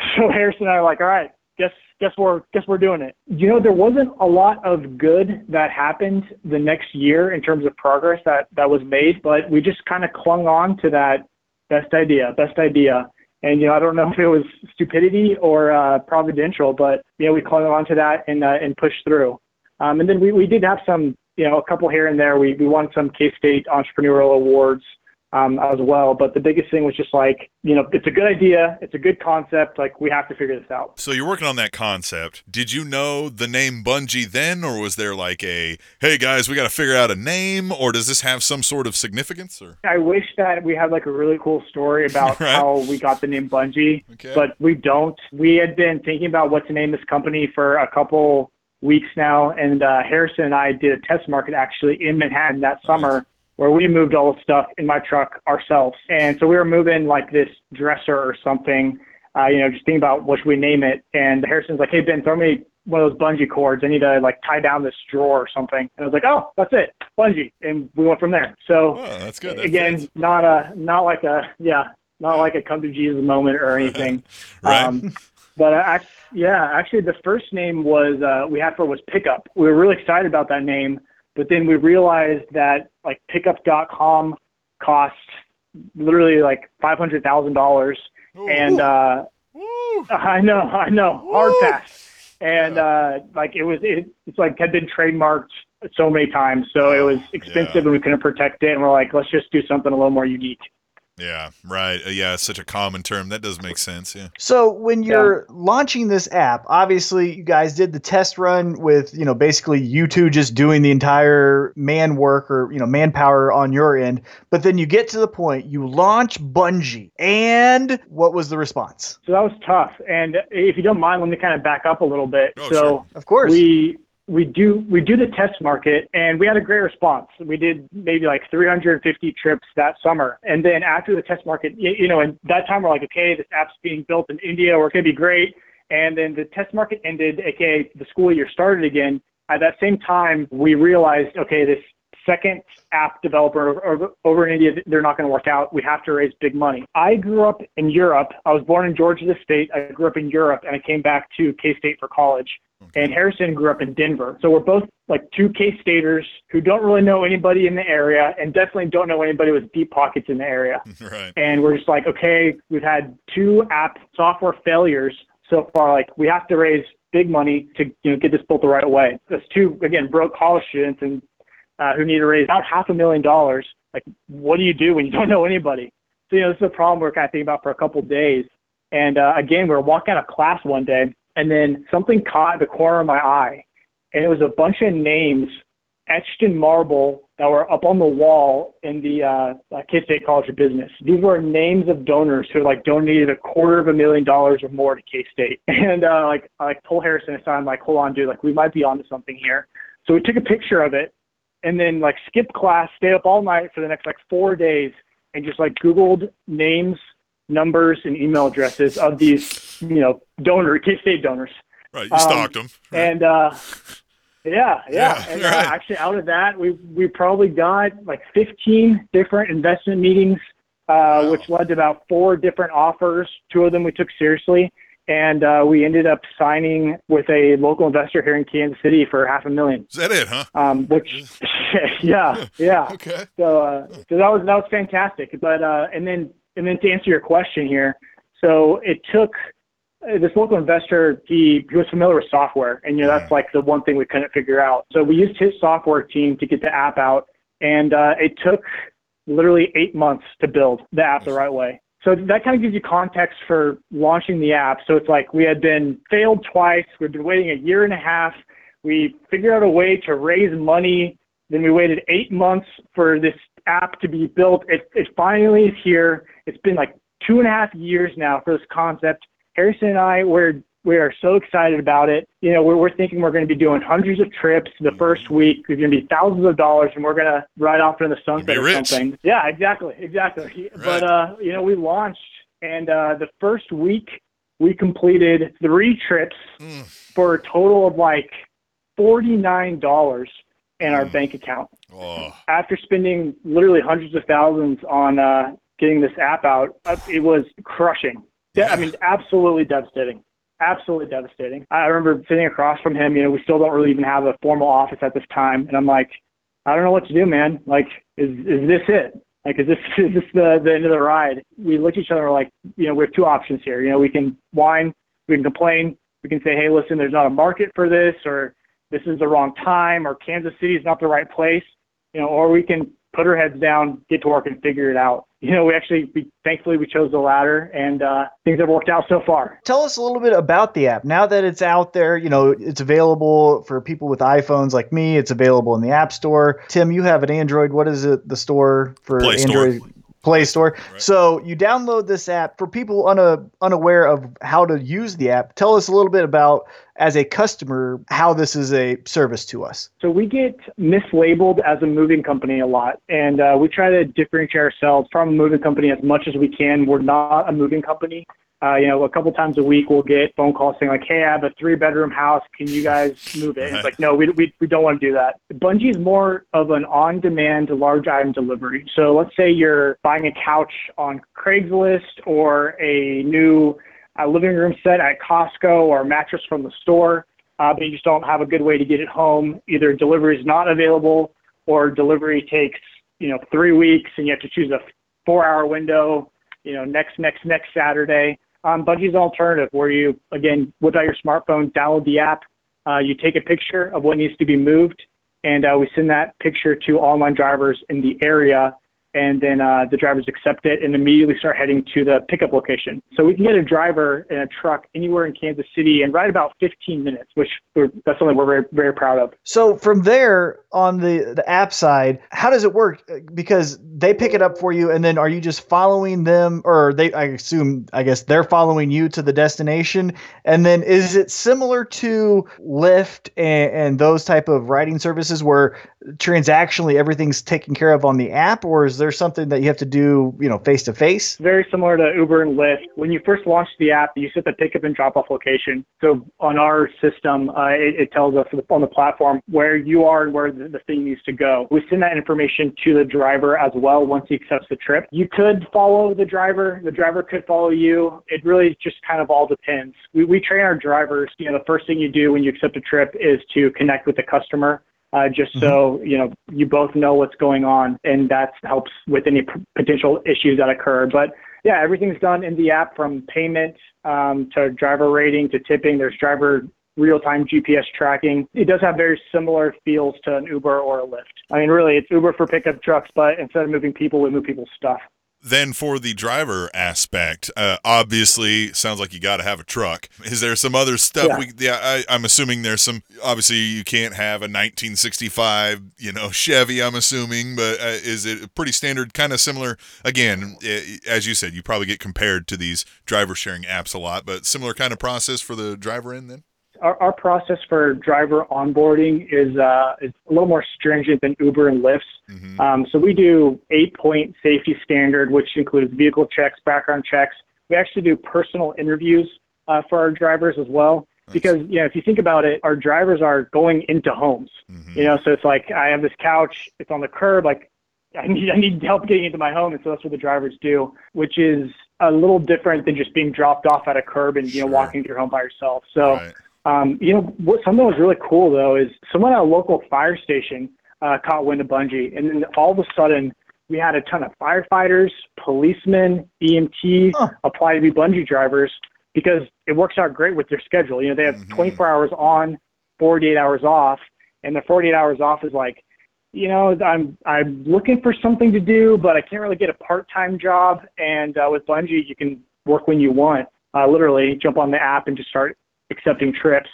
So Harrison and I are like, all right, guess guess we're guess we're doing it. You know, there wasn't a lot of good that happened the next year in terms of progress that that was made, but we just kind of clung on to that best idea, best idea. And you know, I don't know if it was stupidity or uh, providential, but you know, we clung on to that and uh, and pushed through. Um, and then we, we did have some, you know, a couple here and there. We we won some K State entrepreneurial awards um, as well. But the biggest thing was just like, you know, it's a good idea, it's a good concept. Like we have to figure this out. So you're working on that concept. Did you know the name Bungii then, or was there like a, hey guys, we got to figure out a name, or does this have some sort of significance? Or I wish that we had like a really cool story about Right. how we got the name Bungii, Okay. but we don't. We had been thinking about what to name this company for a couple weeks now, and uh, Harrison and I did a test market actually in Manhattan that summer. Where we moved all the stuff in my truck ourselves, and so we were moving like this dresser or something, uh, you know, just thinking about what should we name it. And Harrison's like, "Hey Ben, throw me one of those bungee cords. I need to like tie down this drawer or something." And I was like, "Oh, that's it, bungee," and we went from there. So oh, that's good. That again, fits. not a not like a yeah, not like a come to Jesus moment or anything. right? Um, but I, yeah, actually, the first name was uh, we had for was Pickup. We were really excited about that name, but then we realized that like Pickup.com cost literally like five hundred thousand dollars, and uh. I know, I know, hard pass. And uh, like it was, it, it's like had been trademarked so many times, so it was expensive Yeah. and we couldn't protect it. And we're like, let's just do something a little more unique. Yeah, right. Uh, yeah, such a common term. That does make sense. Yeah. So when you're launching this app, obviously you guys did the test run with, you know, basically you two just doing the entire man work or, you know, manpower on your end. But then you get to the point, you launch Bungii. And what was the response? So that was tough. And if you don't mind, let me kind of back up a little bit. Oh, so sure. Of course. we we do we do the test market and we had a great response. We did maybe like 350 trips that summer. And then after the test market, you, know, and that time we're like, okay, this app's being built in India, we're gonna be great. And then the test market ended, aka the school year started again. At that same time, we realized, okay, this second app developer over, in India, they're not going to work out. We have to raise big money. I grew up in Europe. I was born in Georgia the state. I grew up in Europe and I came back to K State for college. And Harrison grew up in Denver. So we're both like two K Staters who don't really know anybody in the area and definitely don't know anybody with deep pockets in the area right. and we're just like, okay, we've had two app software failures so far. Like, we have to raise big money to you know get this built the right way. There's two again broke college students and uh, who need to raise about half a million dollars. Like, what do you do when you don't know anybody? So you know, this is a problem we're kind of thinking about for a couple of days. And uh, again, we were walking out of class one day, and then something caught the corner of my eye, and it was a bunch of names etched in marble that were up on the wall in the uh, uh, K-State College of Business. These were names of donors who like donated a quarter of a million dollars or more to K-State. And uh, like I like told Harrison aside, I'm like, hold on, dude, like we might be onto something here. So we took a picture of it and then like skipped class, stayed up all night for the next like four days and just like Googled names, numbers, and email addresses of these, you know, donor K-State donors. Right, you stalked them. Right. And uh, yeah, yeah. Yeah, and right. uh, actually, out of that, we we probably got like 15 different investment meetings, uh, which led to about four different offers. Two of them we took seriously, and uh, we ended up signing with a local investor here in Kansas City for half a million. Is that it, huh? Um, which, yeah, yeah. Okay. So, uh, so that was that was fantastic. But uh, and then and then to answer your question here, so it took uh, this local investor. He, he was familiar with software, and you know that's like the one thing we couldn't figure out. So we used his software team to get the app out, and uh, it took literally eight months to build the app the right way. So that kind of gives you context for launching the app. So it's like we had been failed twice. We've been waiting a year and a half. We figured out a way to raise money. Then we waited eight months for this app to be built. It, it finally is here. It's been like two and a half years now for this concept. Harrison and I, we're we are so excited about it. You know, we're, we're thinking we're going to be doing hundreds of trips the first week. There's going to be thousands of dollars, and we're going to ride off into the sunset or rich. something. Yeah, exactly, exactly. But uh, you know, we launched, and uh, the first week we completed three trips Mm. for a total of like forty nine dollars in our bank account Oh, after spending literally hundreds of thousands on uh, getting this app out, uh, it was crushing. Yeah, I mean, absolutely devastating. Absolutely devastating. I remember sitting across from him. You know, we still don't really even have a formal office at this time, and I'm like, I don't know what to do, man. Like, is is this it? Like, is this is this the the end of the ride? We looked at each other we're like, you know, we have two options here. You know, we can whine, we can complain, we can say, hey, listen, there's not a market for this, or this is the wrong time, or Kansas City is not the right place you know, or we can put our heads down, get to work, and figure it out. You know, we actually, we, thankfully, we chose the latter, and uh, things have worked out so far. Tell us a little bit about the app. Now that it's out there, you know, it's available for people with iPhones like me. It's available in the App Store. Tim, you have an Android. What is it? The store for Play Store. Android? Play Store. Right. So you download this app for people una, unaware of how to use the app. Tell us a little bit about, as a customer, how this is a service to us. So we get mislabeled as a moving company a lot, and uh, we try to differentiate ourselves from a moving company as much as we can. We're not a moving company. Uh, you know, a couple times a week we'll get phone calls saying like, "Hey, I have a three-bedroom house. Can you guys move it?" It's like, no, we, we we don't want to do that. Bungii is more of an on-demand large item delivery. So let's say you're buying a couch on Craigslist or a new uh, living room set at Costco or a mattress from the store, uh, but you just don't have a good way to get it home. Either delivery is not available or delivery takes you know three weeks and you have to choose a four-hour window. You know, next next next Saturday. Um, Bungii's alternative where you again whip out your smartphone, download the app, uh, you take a picture of what needs to be moved, and uh, we send that picture to online drivers in the area, and then uh, the drivers accept it and immediately start heading to the pickup location. So we can get a driver in a truck anywhere in Kansas City in right about 15 minutes, which that's something we're very very proud of. So from there on the the app side, how does it work? Because they pick it up for you, and then are you just following them, or they? I assume, I guess they're following you to the destination, and then is it similar to Lyft and, and those type of riding services where transactionally everything's taken care of on the app, or is there something that you have to do, you know, face to face? very similar to Uber and Lyft. When you first launch the app, you set the pickup and drop off location. So on our system, uh, it, it tells us on the platform where you are and where the, the thing needs to go. We send that information to the driver as well once he accepts the trip. You could follow the driver. The driver could follow you. It really just kind of all depends. We, we train our drivers. You know, the first thing you do when you accept a trip is to connect with the customer uh, just so you know you both know what's going on, and that helps with any p- potential issues that occur. But yeah, everything's done in the app from payment um, to driver rating to tipping. There's driver real-time GPS tracking. It does have very similar feels to an Uber or a Lyft. I mean, really, it's Uber for pickup trucks, but instead of moving people, we move people's stuff. Then for the driver aspect, uh, obviously sounds like you got to have a truck. Is there some other stuff? Yeah. We, yeah, I, I'm assuming there's some. Obviously, you can't have a 1965, you know, Chevy. I'm assuming, but uh, is it pretty standard, kind of similar? Again, eh, as you said, you probably get compared to these driver sharing apps a lot, but similar kind of process for the driver in then. our, our process for driver onboarding is uh, is a little more stringent than Uber and Lyft's. Mm-hmm. Um, so we do eight point safety standard, which includes vehicle checks, background checks. We actually do personal interviews uh, for our drivers as well. Because you know, if you think about it, our drivers are going into homes. Mhm. You know, so it's like I have this couch, it's on the curb, like I need I need help getting into my home, and so that's what the drivers do, which is a little different than just being dropped off at a curb and you know Sure. walking to your home by yourself. So. Right. Um, you know, what something that was really cool though is someone at a local fire station uh, caught wind of Bungii, and then all of a sudden we had a ton of firefighters, policemen, EMTs Huh. apply to be Bungii drivers because it works out great with their schedule. You know, they have Mhm. 24 hours on, 48 hours off, and the 48 hours off is like, you know, I'm I'm looking for something to do, but I can't really get a part-time job. And uh, with Bungii, you can work when you want. Uh, literally, jump on the app and just start accepting trips.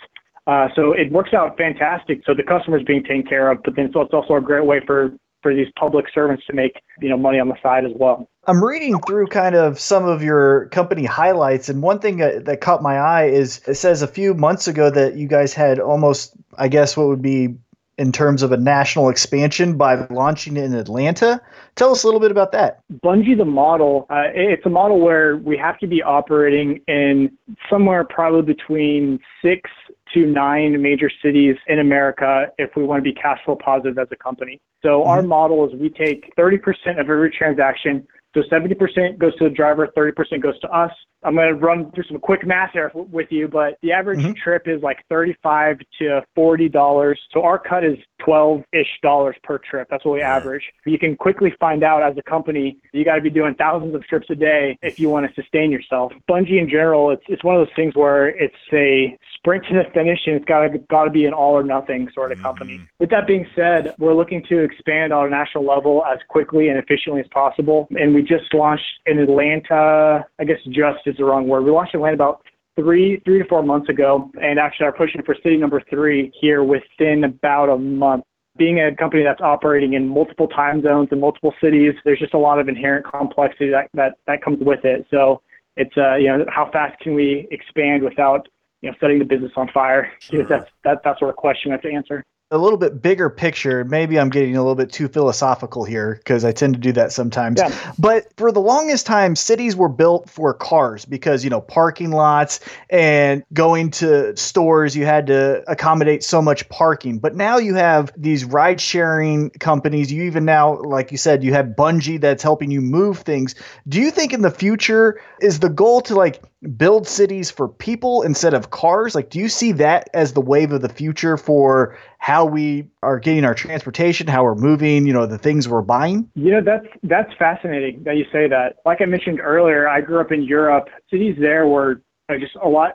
Uh, so it works out fantastic. So the customer's being taken care of, but then so it's also a great way for for these public servants to make you know money on the side as well. I'm reading through kind of some of your company highlights, and one thing that, that caught my eye is it says a few months ago that you guys had almost, I guess, what would be in terms of a national expansion by launching in Atlanta. Tell us a little bit about that. Bungii, the model, uh, it's a model where we have to be operating in somewhere probably between six to nine major cities in America if we want to be cash flow positive as a company. So mm-hmm. our model is we take 30% of every transaction. So 70% goes to the driver, 30% goes to us. I'm going to run through some quick math here with you, but the average Mhm. trip is like 35 to 40 dollars. So our cut is 12-ish dollars per trip. That's what we average. You can quickly find out as a company you got to be doing thousands of trips a day if you want to sustain yourself. Bungii in general, it's it's one of those things where it's a sprint to the finish and it's got to got to be an all or nothing sort of company. With that being said, we're looking to expand on a national level as quickly and efficiently as possible, and we just launched in Atlanta. I guess just is the wrong word. We launched in Atlanta about three three to four months ago, and actually are pushing for city number three here within about a month. Being a company that's operating in multiple time zones and multiple cities, there's just a lot of inherent complexity that that, that comes with it. So it's uh, you know how fast can we expand without you know setting the business on fire? Sure. That's that that's sort of question we have to answer. A little bit bigger picture. Maybe I'm getting a little bit too philosophical here because I tend to do that sometimes. Yeah. But for the longest time, cities were built for cars because, you know, parking lots and going to stores, you had to accommodate so much parking. But now you have these ride sharing companies. You even now, like you said, you have Bungii that's helping you move things. Do you think in the future is the goal to like build cities for people instead of cars? Like, do you see that as the wave of the future for how we are getting our transportation, how we're moving, you know, the things we're buying? You know, that's that's fascinating that you say that. Like I mentioned earlier, I grew up in Europe. Cities there were uh, just a lot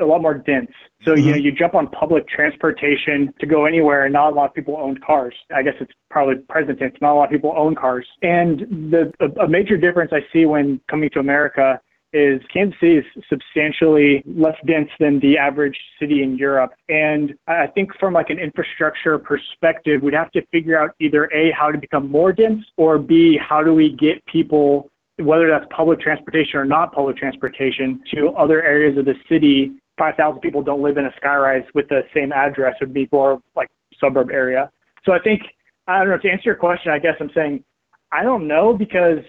a lot more dense. So you know, you jump on public transportation to go anywhere, and not a lot of people owned cars. I guess it's probably present tense. Not a lot of people own cars. And the a, a major difference I see when coming to America is Kansas City is substantially less dense than the average city in Europe. And I think from like an infrastructure perspective, we'd have to figure out either A, how to become more dense, or B, how do we get people, whether that's public transportation or not public transportation, to other areas of the city. 5,000 people don't live in a skyrise with the same address. It would be more like suburb area. So I think, I don't know, to answer your question, I guess I'm saying, I don't know because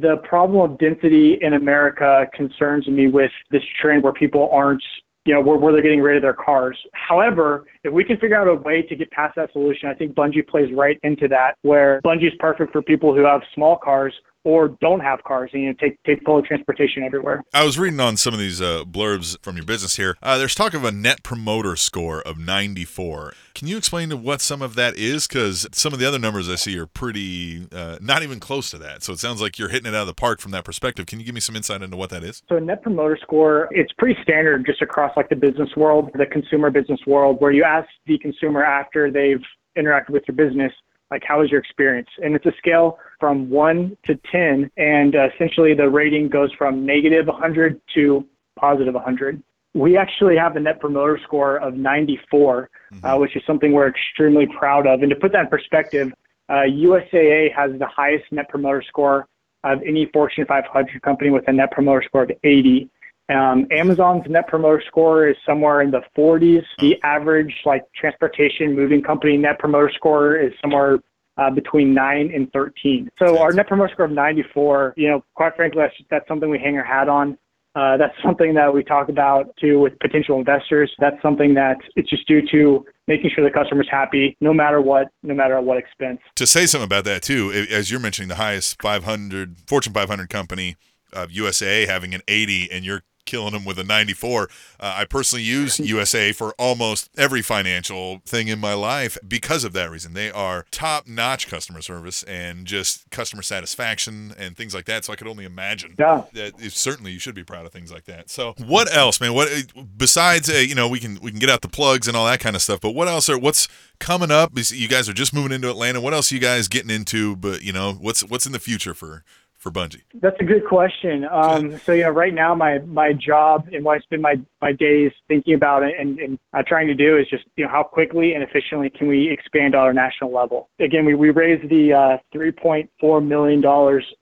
the problem of density in America concerns me with this trend where people aren't, you know, where, where they're getting rid of their cars. However, if we can figure out a way to get past that solution, I think Bungii plays right into that, where Bungii is perfect for people who have small cars or don't have cars and you know take take public transportation everywhere. I was reading on some of these uh, blurbs from your business here. Uh, there's talk of a net promoter score of 94. Can you explain to what some of that is? Because some of the other numbers I see are pretty, uh, not even close to that. So it sounds like you're hitting it out of the park from that perspective. Can you give me some insight into what that is? So a net promoter score, it's pretty standard just across like the business world, the consumer business world, where you ask the consumer after they've interacted with your business, like how was your experience? And it's a scale from 1 to 10, and uh, essentially the rating goes from negative 100 to positive 100. We actually have a net promoter score of 94, uh, which is something we're extremely proud of. And to put that in perspective, uh, USAA has the highest net promoter score of any Fortune 500 company with a net promoter score of 80. Um, Amazon's net promoter score is somewhere in the 40s. The average, like transportation moving company net promoter score is somewhere uh, between 9 and 13. So our net promoter score of 94, you know, quite frankly, that's, that's something we hang our hat on. Uh, that's something that we talk about too with potential investors. That's something that it's just due to making sure the customer's happy, no matter what, no matter at what expense. To say something about that too, as you're mentioning, the highest 500 Fortune 500 company of USA having an 80, and you're killing them with a 94. Uh, I personally use USA for almost every financial thing in my life because of that reason. They are top notch customer service and just customer satisfaction and things like that. So I could only imagine Yeah. that certainly you should be proud of things like that. So what else, man? What besides uh, you know we can we can get out the plugs and all that kind of stuff. But what else are what's coming up? You guys are just moving into Atlanta. What else are you guys getting into? But you know what's what's in the future for for Bungii? That's a good question. Um, so, you know, right now my, my job and what I spend my, my days thinking about it and, and uh, trying to do is just, you know, how quickly and efficiently can we expand on our national level? Again, we, we raised the uh, $3.4 million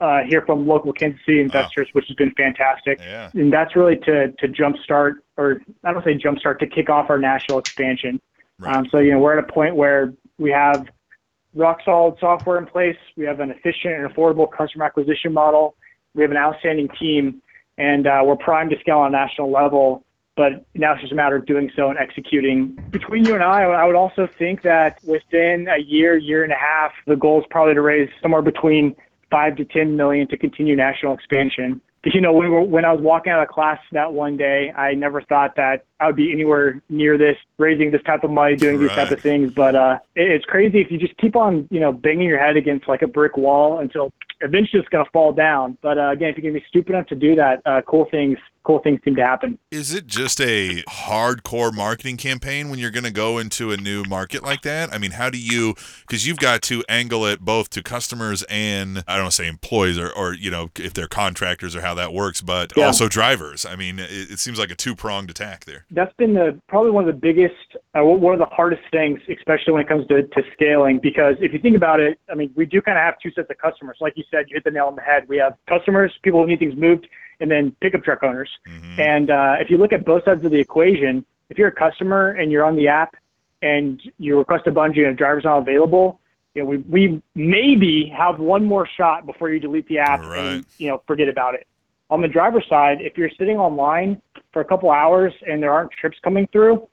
uh, here from local Kansas City investors, which has been fantastic. Yeah. And that's really to, to jumpstart, or I don't say jumpstart, to kick off our national expansion. Right. Um, so, you know, we're at a point where we have rock solid software in place. We have an efficient and affordable customer acquisition model. We have an outstanding team, and uh, we're primed to scale on a national level. But now it's just a matter of doing so and executing. Between you and I, I would also think that within a year, year and a half, the goal is probably to raise somewhere between five to ten million to continue national expansion. You know, when, we were, when I was walking out of class that one day, I never thought that I would be anywhere near this, raising this type of money, doing these type of things. But uh, it, it's crazy if you just keep on, you know, banging your head against like a brick wall until eventually it's going to fall down. But uh, again, if you can be stupid enough to do that, uh, cool things, cool things seem to happen. Is it just a hardcore marketing campaign when you're going to go into a new market like that? I mean, how do you, because you've got to angle it both to customers and, I don't want to say employees or, or, you know, if they're contractors or how that works, but Yeah. also drivers. I mean, it, it seems like a two pronged attack there. that's been the probably one of the biggest, uh, one of the hardest things, especially when it comes to, to scaling. Because if you think about it, I mean, we do kind of have two sets of customers. Like you said, you hit the nail on the head. We have customers, people who need things moved, and then pickup truck owners. And uh, if you look at both sides of the equation, if you're a customer and you're on the app and you request a Bungii and a driver's not available, you know, we, we maybe have one more shot before you delete the app Right. and you know forget about it. On the driver's side, if you're sitting online for a couple hours and there aren't trips coming through,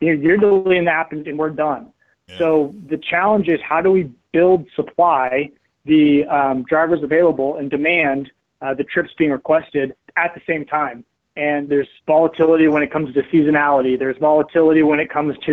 you're, you're deleting the app and, and we're done. Yeah. So the challenge is how do we build supply, the um, drivers available, and demand uh, the trips being requested at the same time. And there's volatility when it comes to seasonality. There's volatility when it comes to,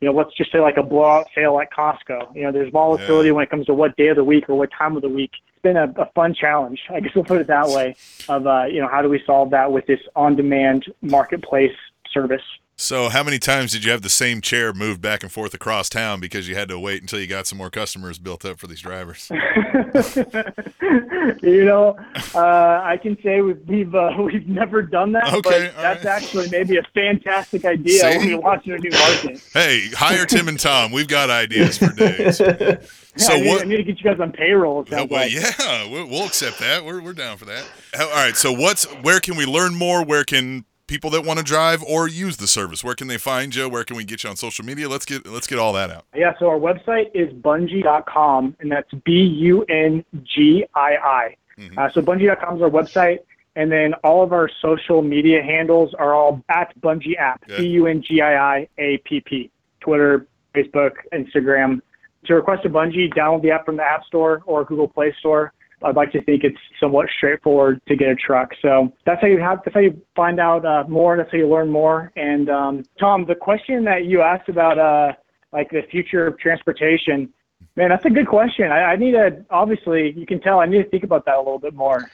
you know, let's just say like a blowout sale at Costco. You know, there's volatility Yeah. when it comes to what day of the week or what time of the week. It's been a, a fun challenge, I guess we'll put it that way, of, uh, you know, how do we solve that with this on-demand marketplace service? So, how many times did you have the same chair moved back and forth across town because you had to wait until you got some more customers built up for these drivers? you know, uh, I can say we've we've, uh, we've never done that, Okay, but that's right. actually maybe a fantastic idea See? when you're launching a new market. hey, hire Tim and Tom. We've got ideas for days. So, Yeah, I, need, what? I need to get you guys on payroll. Well, like. yeah, we'll, we'll accept that. We're, we're down for that. All right. So, what's where can we learn more? Where can people that want to drive or use the service? Where can they find you? Where can we get you on social media? Let's get let's get all that out. Yeah, so our website is bungii.com, and that's B U N G I I. Mhm. Uh, so bungii.com is our website, and then all of our social media handles are all at Bungii app. B U N G I I A P P. Twitter, Facebook, Instagram. To request a Bungii, download the app from the App Store or Google Play Store. I'd like to think it's somewhat straightforward to get a truck. So that's how you have. That's how you find out uh, more. That's how you learn more. And um, Tom, the question that you asked about, uh, like the future of transportation, man, that's a good question. I, I need to. Obviously, you can tell I need to think about that a little bit more.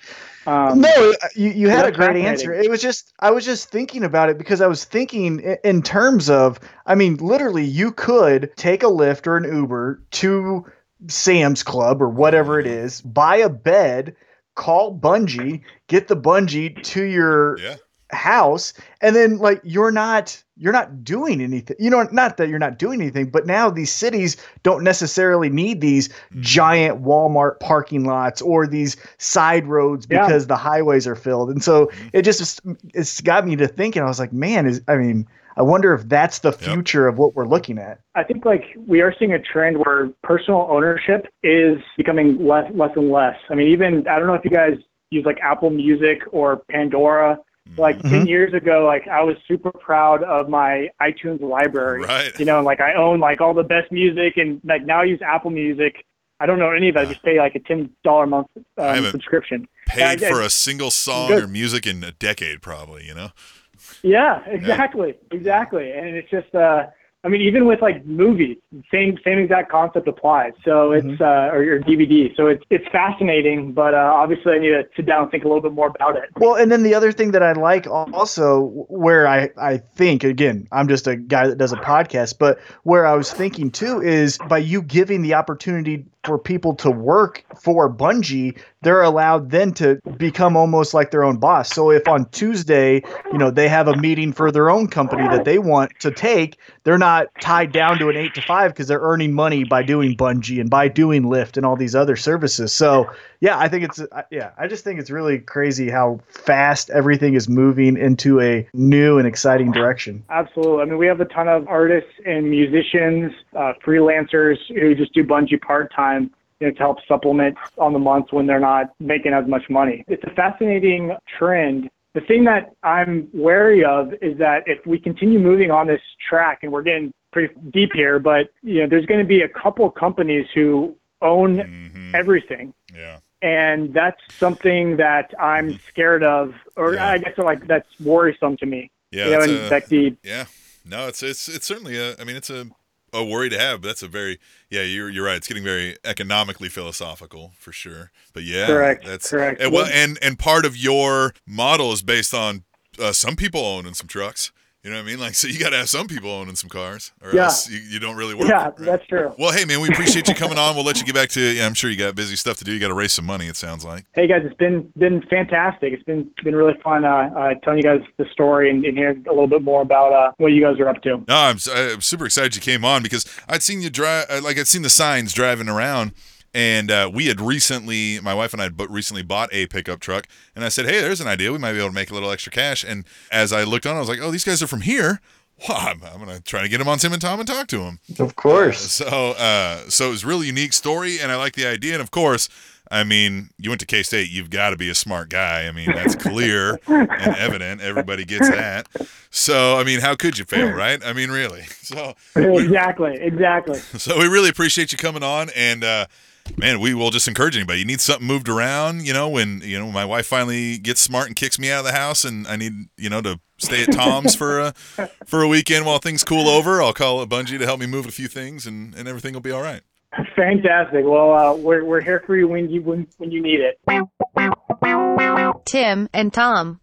Um, no, you, you had a great answer. It was just I was just thinking about it because I was thinking in terms of I mean, literally, you could take a Lyft or an Uber to Sam's Club or whatever it is, buy a bed, call Bungii, get the Bungii to your Yeah. house, and then like you're not you're not doing anything. You know, not that you're not doing anything, but now these cities don't necessarily need these mm. giant Walmart parking lots or these side roads Yeah. because the highways are filled. And so mm. it just it's got me to thinking. I was like, man, is I mean, I wonder if that's the future of what we're looking at. I think like we are seeing a trend where personal ownership is becoming less less and less. I mean, even I don't know if you guys use like Apple Music or Pandora. Like Mm-hmm. 10 years ago, like I was super proud of my iTunes library. Right. You know, like I own like all the best music and like now I use Apple Music. I don't know any of that. I just pay like a ten dollar a month um, haven't subscription. Paid I- I- for a single song Good. or music in a decade, probably. You know. Yeah, exactly, exactly. And it's just, uh, I mean, even with like movies, same same exact concept applies. So it's uh, or your DVD. So it's it's fascinating, but uh, obviously I need to sit down and think a little bit more about it. Well, and then the other thing that I like also, where I, I think, again, I'm just a guy that does a podcast, but where I was thinking too is by you giving the opportunity for people to work for Bungii, they're allowed then to become almost like their own boss. So if on Tuesday, you know, they have a meeting for their own company that they want to take, they're not tied down to an eight to five because they're earning money by doing Bungii and by doing Lyft and all these other services. So yeah, I think it's yeah, I just think it's really crazy how fast everything is moving into a new and exciting direction. Absolutely. I mean, we have a ton of artists and musicians, uh, freelancers who just do Bungii part time. You know, to help supplement on the months when they're not making as much money. It's a fascinating trend. The thing that I'm wary of is that if we continue moving on this track, and we're getting pretty deep here, but you know, there's going to be a couple companies who own Mhm. everything Yeah. and that's something that I'm scared of, or Yeah. I guess like that's worrisome to me. Yeah. you know, and a- like the Yeah. No, it's it's it's certainly a. I mean, it's a a worry to have. But that's a very yeah. You're you're right. It's getting very economically philosophical for sure. But yeah, Correct, That's correct. And, well, and and part of your model is based on uh, some people owning some trucks. You know what I mean? Like, so you got to have some people owning some cars, or Yeah. else you, you don't really work. yeah, right? that's true. Well, hey man, we appreciate you coming on. We'll let you get back to. Yeah, I'm sure you got busy stuff to do. You got to raise some money. It sounds like. Hey guys, it's been been fantastic. It's been been really fun uh, uh, telling you guys the story and, and hearing a little bit more about uh, what you guys are up to. No, I'm, I'm super excited you came on because I'd seen you drive, uh, like I'd seen the signs driving around, and uh, we had recently, my wife and I had recently bought a pickup truck, and I said, hey, there's an idea, we might be able to make a little extra cash. And as I looked on, I was like, oh, these guys are from here. Well, I'm, I'm gonna try to get them on Tim and Tom and talk to them. Of course. So, uh, so it was a really unique story, and I like the idea. And of course, I mean, you went to K State, you've got to be a smart guy. I mean, that's clear and evident. Everybody gets that. So, I mean, how could you fail, right? I mean, really. So, exactly, exactly. so we really appreciate you coming on, and uh, man, we will just encourage anybody. You need something moved around, you know. When you know my wife finally gets smart and kicks me out of the house, and I need you know to stay at Tom's for a for a weekend while things cool over. I'll call up Bungii to help me move a few things, and and everything will be all right. Fantastic. Well, uh, we're we're here for you when you when when you need it. Tim and Tom.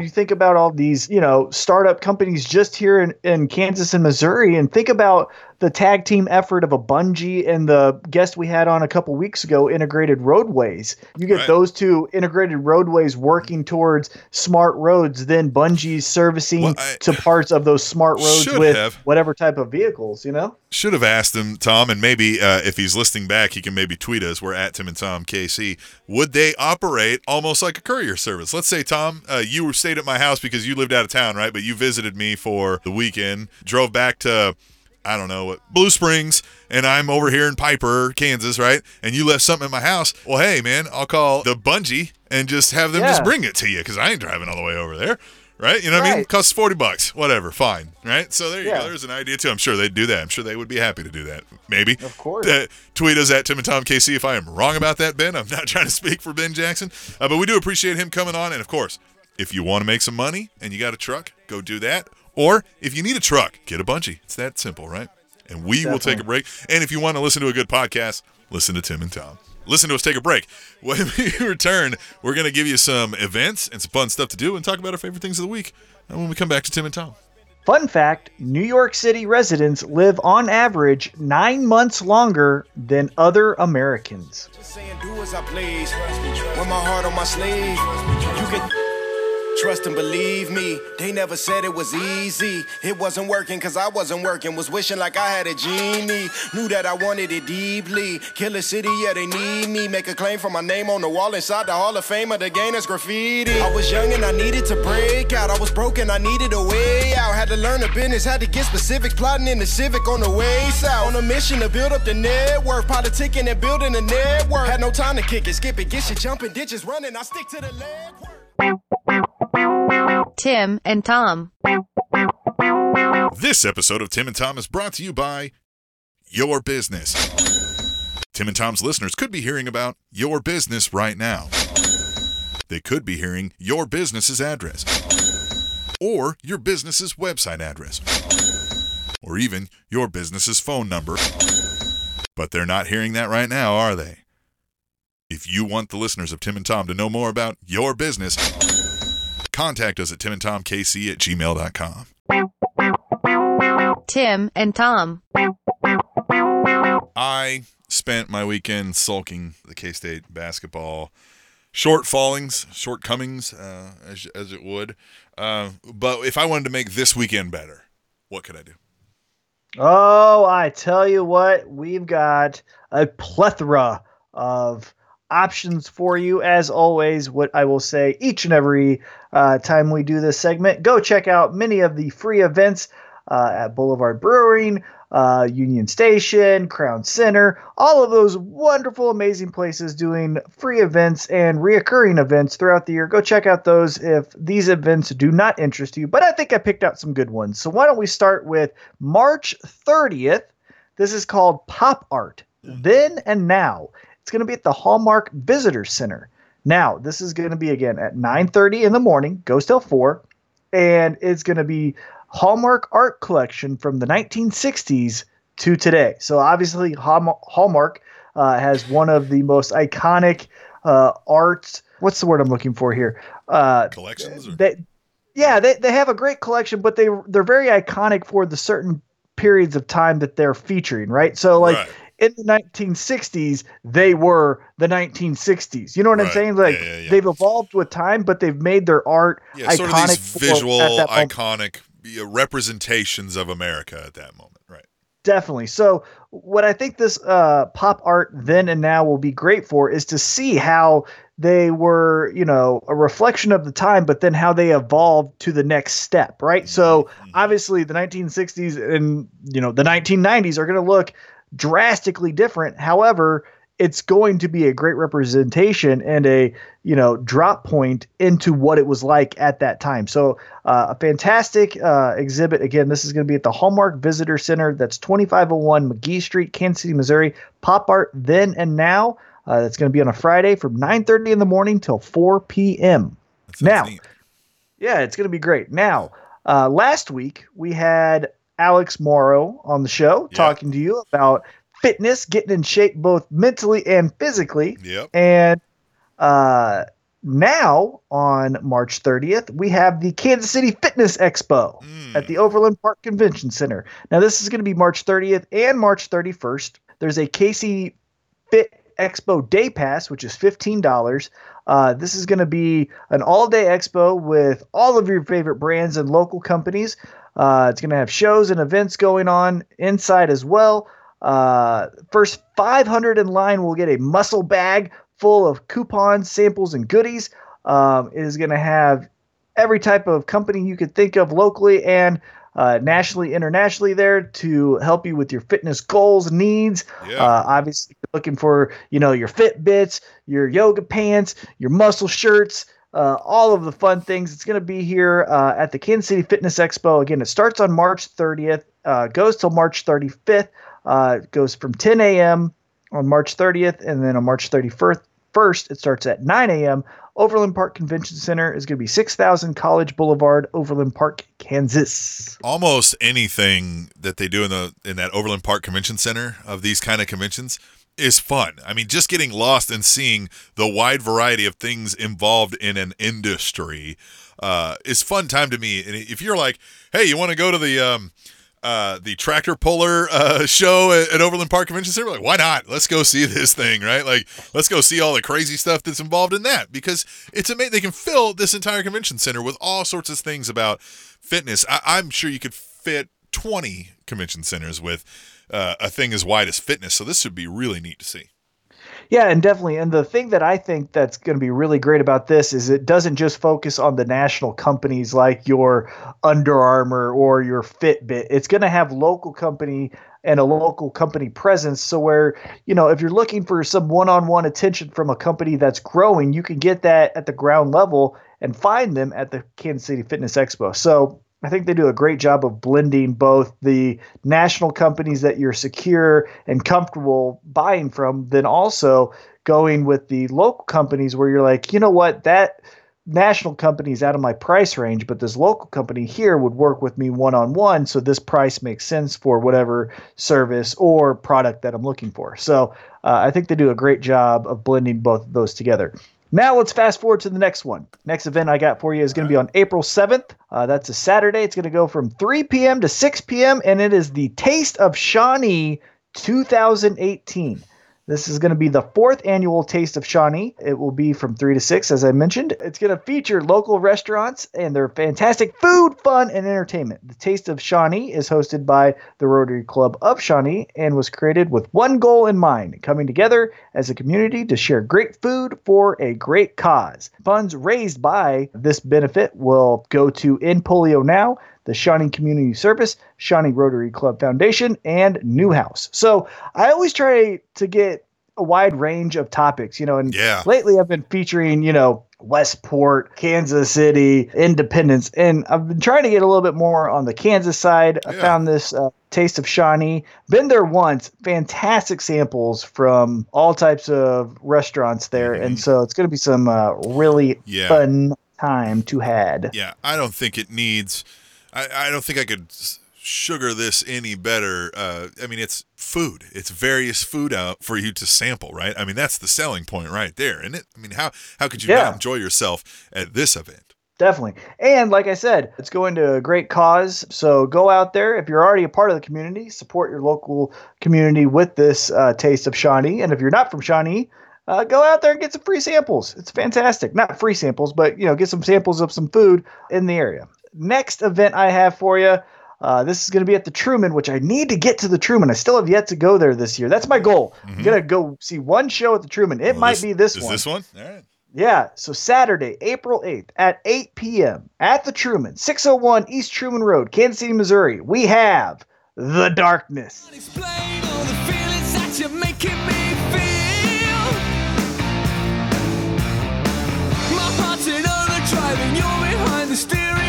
You think about all these, you know, startup companies just here in, in Kansas and Missouri, and think about the tag team effort of a Bungii and the guest we had on a couple weeks ago, Integrated Roadways. You get Right. those two integrated roadways working towards smart roads, then Bungii's servicing Well, I- to parts of those smart roads with have. whatever type of vehicles, you know? Should have asked him, Tom, and maybe uh, if he's listening back, he can maybe tweet us. We're at Tim and Tom KC. Would they operate almost like a courier service? Let's say, Tom, uh, you were stayed at my house because you lived out of town, right? But you visited me for the weekend, drove back to, I don't know, what, Blue Springs, and I'm over here in Piper, Kansas, right? And you left something at my house. Well, hey, man, I'll call the Bungii and just have them just bring it to you because I ain't driving all the way over there. Right? You know what I mean? Costs 40 bucks. Whatever. Fine. Right? So there you Yeah. go. There's an idea too. I'm sure they'd do that. I'm sure they would be happy to do that. Maybe. Of course. Uh, tweet us at Tim and Tom KC if I am wrong about that, Ben. I'm not trying to speak for Ben Jackson. Uh, but we do appreciate him coming on. And of course, if you want to make some money and you got a truck, go do that. Or if you need a truck, get a Bungii. It's that simple, right? And we will take a break. And if you want to listen to a good podcast, listen to Tim and Tom. Listen to us take a break. When we return, we're going to give you some events and some fun stuff to do and talk about our favorite things of the week uh, when we come back to Tim and Tom. Fun fact New York City residents live on average nine months longer than other Americans. Trust and believe me. They never said it was easy. It wasn't working cause I wasn't working. Was wishing like I had a genie. Knew that I wanted it deeply. Kill a city, yeah, they need me. Make a claim for my name on the wall inside the Hall of Fame of the Gainers graffiti. I was young and I needed to break out. I was broken, I needed a way out. Had to learn the business, had to get specifics. Plotting in the Civic on the way south. On a mission to build up the network. Politicking and building a network. Had no time to kick it, skip it, get shit jumping, ditches running. I stick to the leg work. Tim and Tom. This episode of Tim and Tom is brought to you by Your Business. Tim and Tom's listeners could be hearing about your business right now. They could be hearing your business's address, or your business's website address, or even your business's phone number. But they're not hearing that right now, are they? If you want the listeners of Tim and Tom to know more about your business, contact us at timandtomkc at gmail.com. Tim and Tom. I spent my weekend sulking the K State basketball shortfallings, shortcomings, uh, as, as it would. Uh, but if I wanted to make this weekend better, what could I do? Oh, I tell you what, we've got a plethora of options for you. As always, what I will say each and every uh, time we do this segment, go check out many of the free events uh, at Boulevard Brewing, uh, Union Station, Crown Center, all of those wonderful, amazing places doing free events and reoccurring events throughout the year. Go check out those if these events do not interest you. But I think I picked out some good ones. So why don't we start with March 30th? This is called Pop Art. Then and Now. It's going to be at the Hallmark Visitor Center. Now, this is going to be again at 9:30 in the morning, goes till 4, and it's going to be Hallmark art collection from the 1960s to today. So obviously Hallmark, uh, has one of the most iconic uh, arts. What's the word I'm looking for here? Uh, Collections? They, yeah, they, they have a great collection, but they they're very iconic for the certain periods of time that they're featuring, right? So like Right. In the 1960s, they were the 1960s. You know what I'm saying? Like Yeah, yeah, yeah. they've evolved with time, but they've made their art yeah, sort of iconic these visual, iconic representations of America at that moment. Right. Definitely. So, what I think this uh, pop art then and now will be great for is to see how they were, you know, a reflection of the time, but then how they evolved to the next step, right? So, Mm-hmm. obviously, the 1960s and, you know, the 1990s are going to look drastically different. However, it's going to be a great representation and a you know drop point into what it was like at that time so uh, a fantastic uh, exhibit again this is going to be at the hallmark visitor center that's 2501 mcgee street kansas city missouri pop art then and now uh, that's going to be on a friday from 9.30 in the morning till 4 p.m Now, neat. yeah, it's going to be great. Now, uh, last week we had Alex Morrow on the show Yeah. talking to you about fitness, getting in shape both mentally and physically. Yep. And uh, now on March 30th, we have the Kansas City Fitness Expo Mm. at the Overland Park Convention Center. Now, this is going to be March 30th and March 31st. There's a KC Fit Expo Day Pass, which is $15. Uh, this is going to be an all day expo with all of your favorite brands and local companies. Uh, it's going to have shows and events going on inside as well. Uh, first 500 in line will get a muscle bag full of coupons, samples, and goodies. Um, it is going to have every type of company you could think of locally and uh, nationally, internationally there to help you with your fitness goals, needs. Yeah. Uh, obviously, looking for you know your Fitbits, your yoga pants, your muscle shirts, uh, all of the fun things. It's going to be here uh, at the Kansas City Fitness Expo. Again, it starts on March 30th, uh, goes till March 35th. Uh, goes from 10 a.m. on March 30th, and then on March 31st, first it starts at 9 a.m. Overland Park Convention Center is going to be 6000 College Boulevard, Overland Park, Kansas. almost anything that they do in the in that Overland Park Convention Center of these kind of conventions is fun. I mean, just getting lost and seeing the wide variety of things involved in an industry uh, is fun time to me. And if you're like, hey, you want to go to the um, uh, the tractor puller uh, show at, at Overland Park Convention Center, like, why not? Let's go see this thing, right? Like, let's go see all the crazy stuff that's involved in that because it's amazing. They can fill this entire convention center with all sorts of things about fitness. I- I'm sure you could fit 20 convention centers with uh, a thing as wide as fitness. So this would be really neat to see. Yeah, and definitely. And the thing that I think that's going to be really great about this is it doesn't just focus on the national companies like your Under Armour or your Fitbit. It's going to have local company and a local company presence. So where, you know, if you're looking for some one-on-one attention from a company that's growing, you can get that at the ground level and find them at the Kansas City Fitness Expo. So I think they do a great job of blending both the national companies that you're secure and comfortable buying from, then also going with the local companies where you're like, you know what, that national company is out of my price range, but this local company here would work with me one on one. So this price makes sense for whatever service or product that I'm looking for. So uh, I think they do a great job of blending both of those together. Now let's fast forward to the next one. Next event I got for you is going to be on April 7th. Uh, that's a Saturday. It's going to go from 3 p.m. to 6 p.m. and it is the Taste of Shawnee 2018. This is going to be the fourth annual Taste of Shawnee. It will be from 3 to 6, as I mentioned. It's going to feature local restaurants and their fantastic food, fun, and entertainment. The Taste of Shawnee is hosted by the Rotary Club of Shawnee and was created with one goal in mind coming together as a community to share great food for a great cause. Funds raised by this benefit will go to End Polio Now the Shawnee Community Service, Shawnee Rotary Club Foundation, and Newhouse. So I always try to get a wide range of topics, you know, and Yeah. lately I've been featuring, you know, Westport, Kansas City, Independence, and I've been trying to get a little bit more on the Kansas side. I found this uh, Taste of Shawnee. Been there once. Fantastic samples from all types of restaurants there, and so it's going to be some uh, really Mm-hmm. Yeah. fun time to had. Yeah, I don't think it needs. I, I don't think I could sugar this any better. Uh, I mean, it's food. It's various food out for you to sample, right? I mean, that's the selling point right there, isn't it? I mean, how how could you Yeah. not enjoy yourself at this event? Definitely. And like I said, it's going to a great cause. So go out there. If you're already a part of the community, support your local community with this uh, Taste of Shawnee. And if you're not from Shawnee, uh, go out there and get some free samples. It's fantastic. Not free samples, but you know, get some samples of some food in the area. Next event I have for you. Uh, this is going to be at the Truman, which I need to get to the Truman. I still have yet to go there this year. That's my goal. I'm going to go see one show at the Truman. It Well, might be this is one. this one? All right. Yeah, so Saturday, April 8th at 8 p.m. at the Truman, 601 East Truman Road, Kansas City, Missouri, we have The Darkness. Explain all the feelings that you're making me feel. My heart's in overdrive and you're behind the steering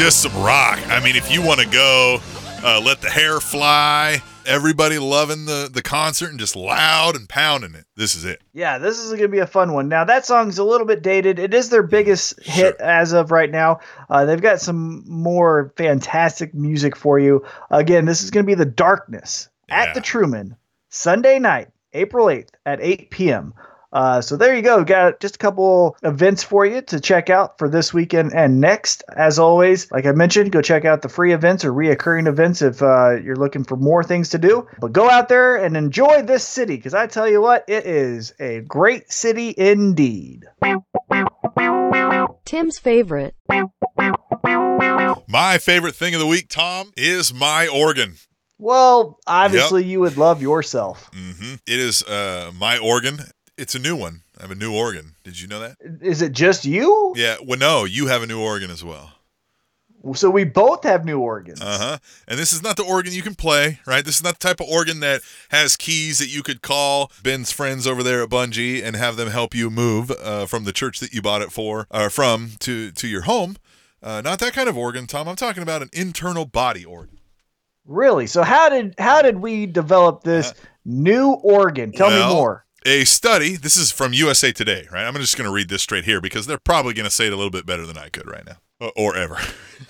Just some rock. I mean, if you want to go, uh, let the hair fly. Everybody loving the the concert and just loud and pounding it. This is it. Yeah, this is going to be a fun one. Now, that song's a little bit dated. It is their biggest hit Sure. as of right now. Uh, they've got some more fantastic music for you. Again, this is going to be The Darkness Yeah. at the Truman, Sunday night, April 8th at 8 p.m. Uh, so there you go. Got just a couple events for you to check out for this weekend and next. As always, like I mentioned, go check out the free events or reoccurring events if uh, you're looking for more things to do. But go out there and enjoy this city because I tell you what, it is a great city indeed. Tim's favorite. My favorite thing of the week, Tom, is my organ. Well, obviously, you would love yourself. hmm It is uh, my organ. It's a new one. I have a new organ. Did you know that? Is it just you? Yeah. Well, no, you have a new organ as well. So we both have new organs. Uh huh. And this is not the organ you can play, right? This is not the type of organ that has keys that you could call Ben's friends over there at Bungii and have them help you move uh, from the church that you bought it for, or from to to your home. Uh, not that kind of organ, Tom. I'm talking about an internal body organ. Really? So how did how did we develop this new organ? Tell Uh, Well, me more. A study, this is from USA Today, right? I'm just going to read this straight here because they're probably going to say it a little bit better than I could right now, or, ever.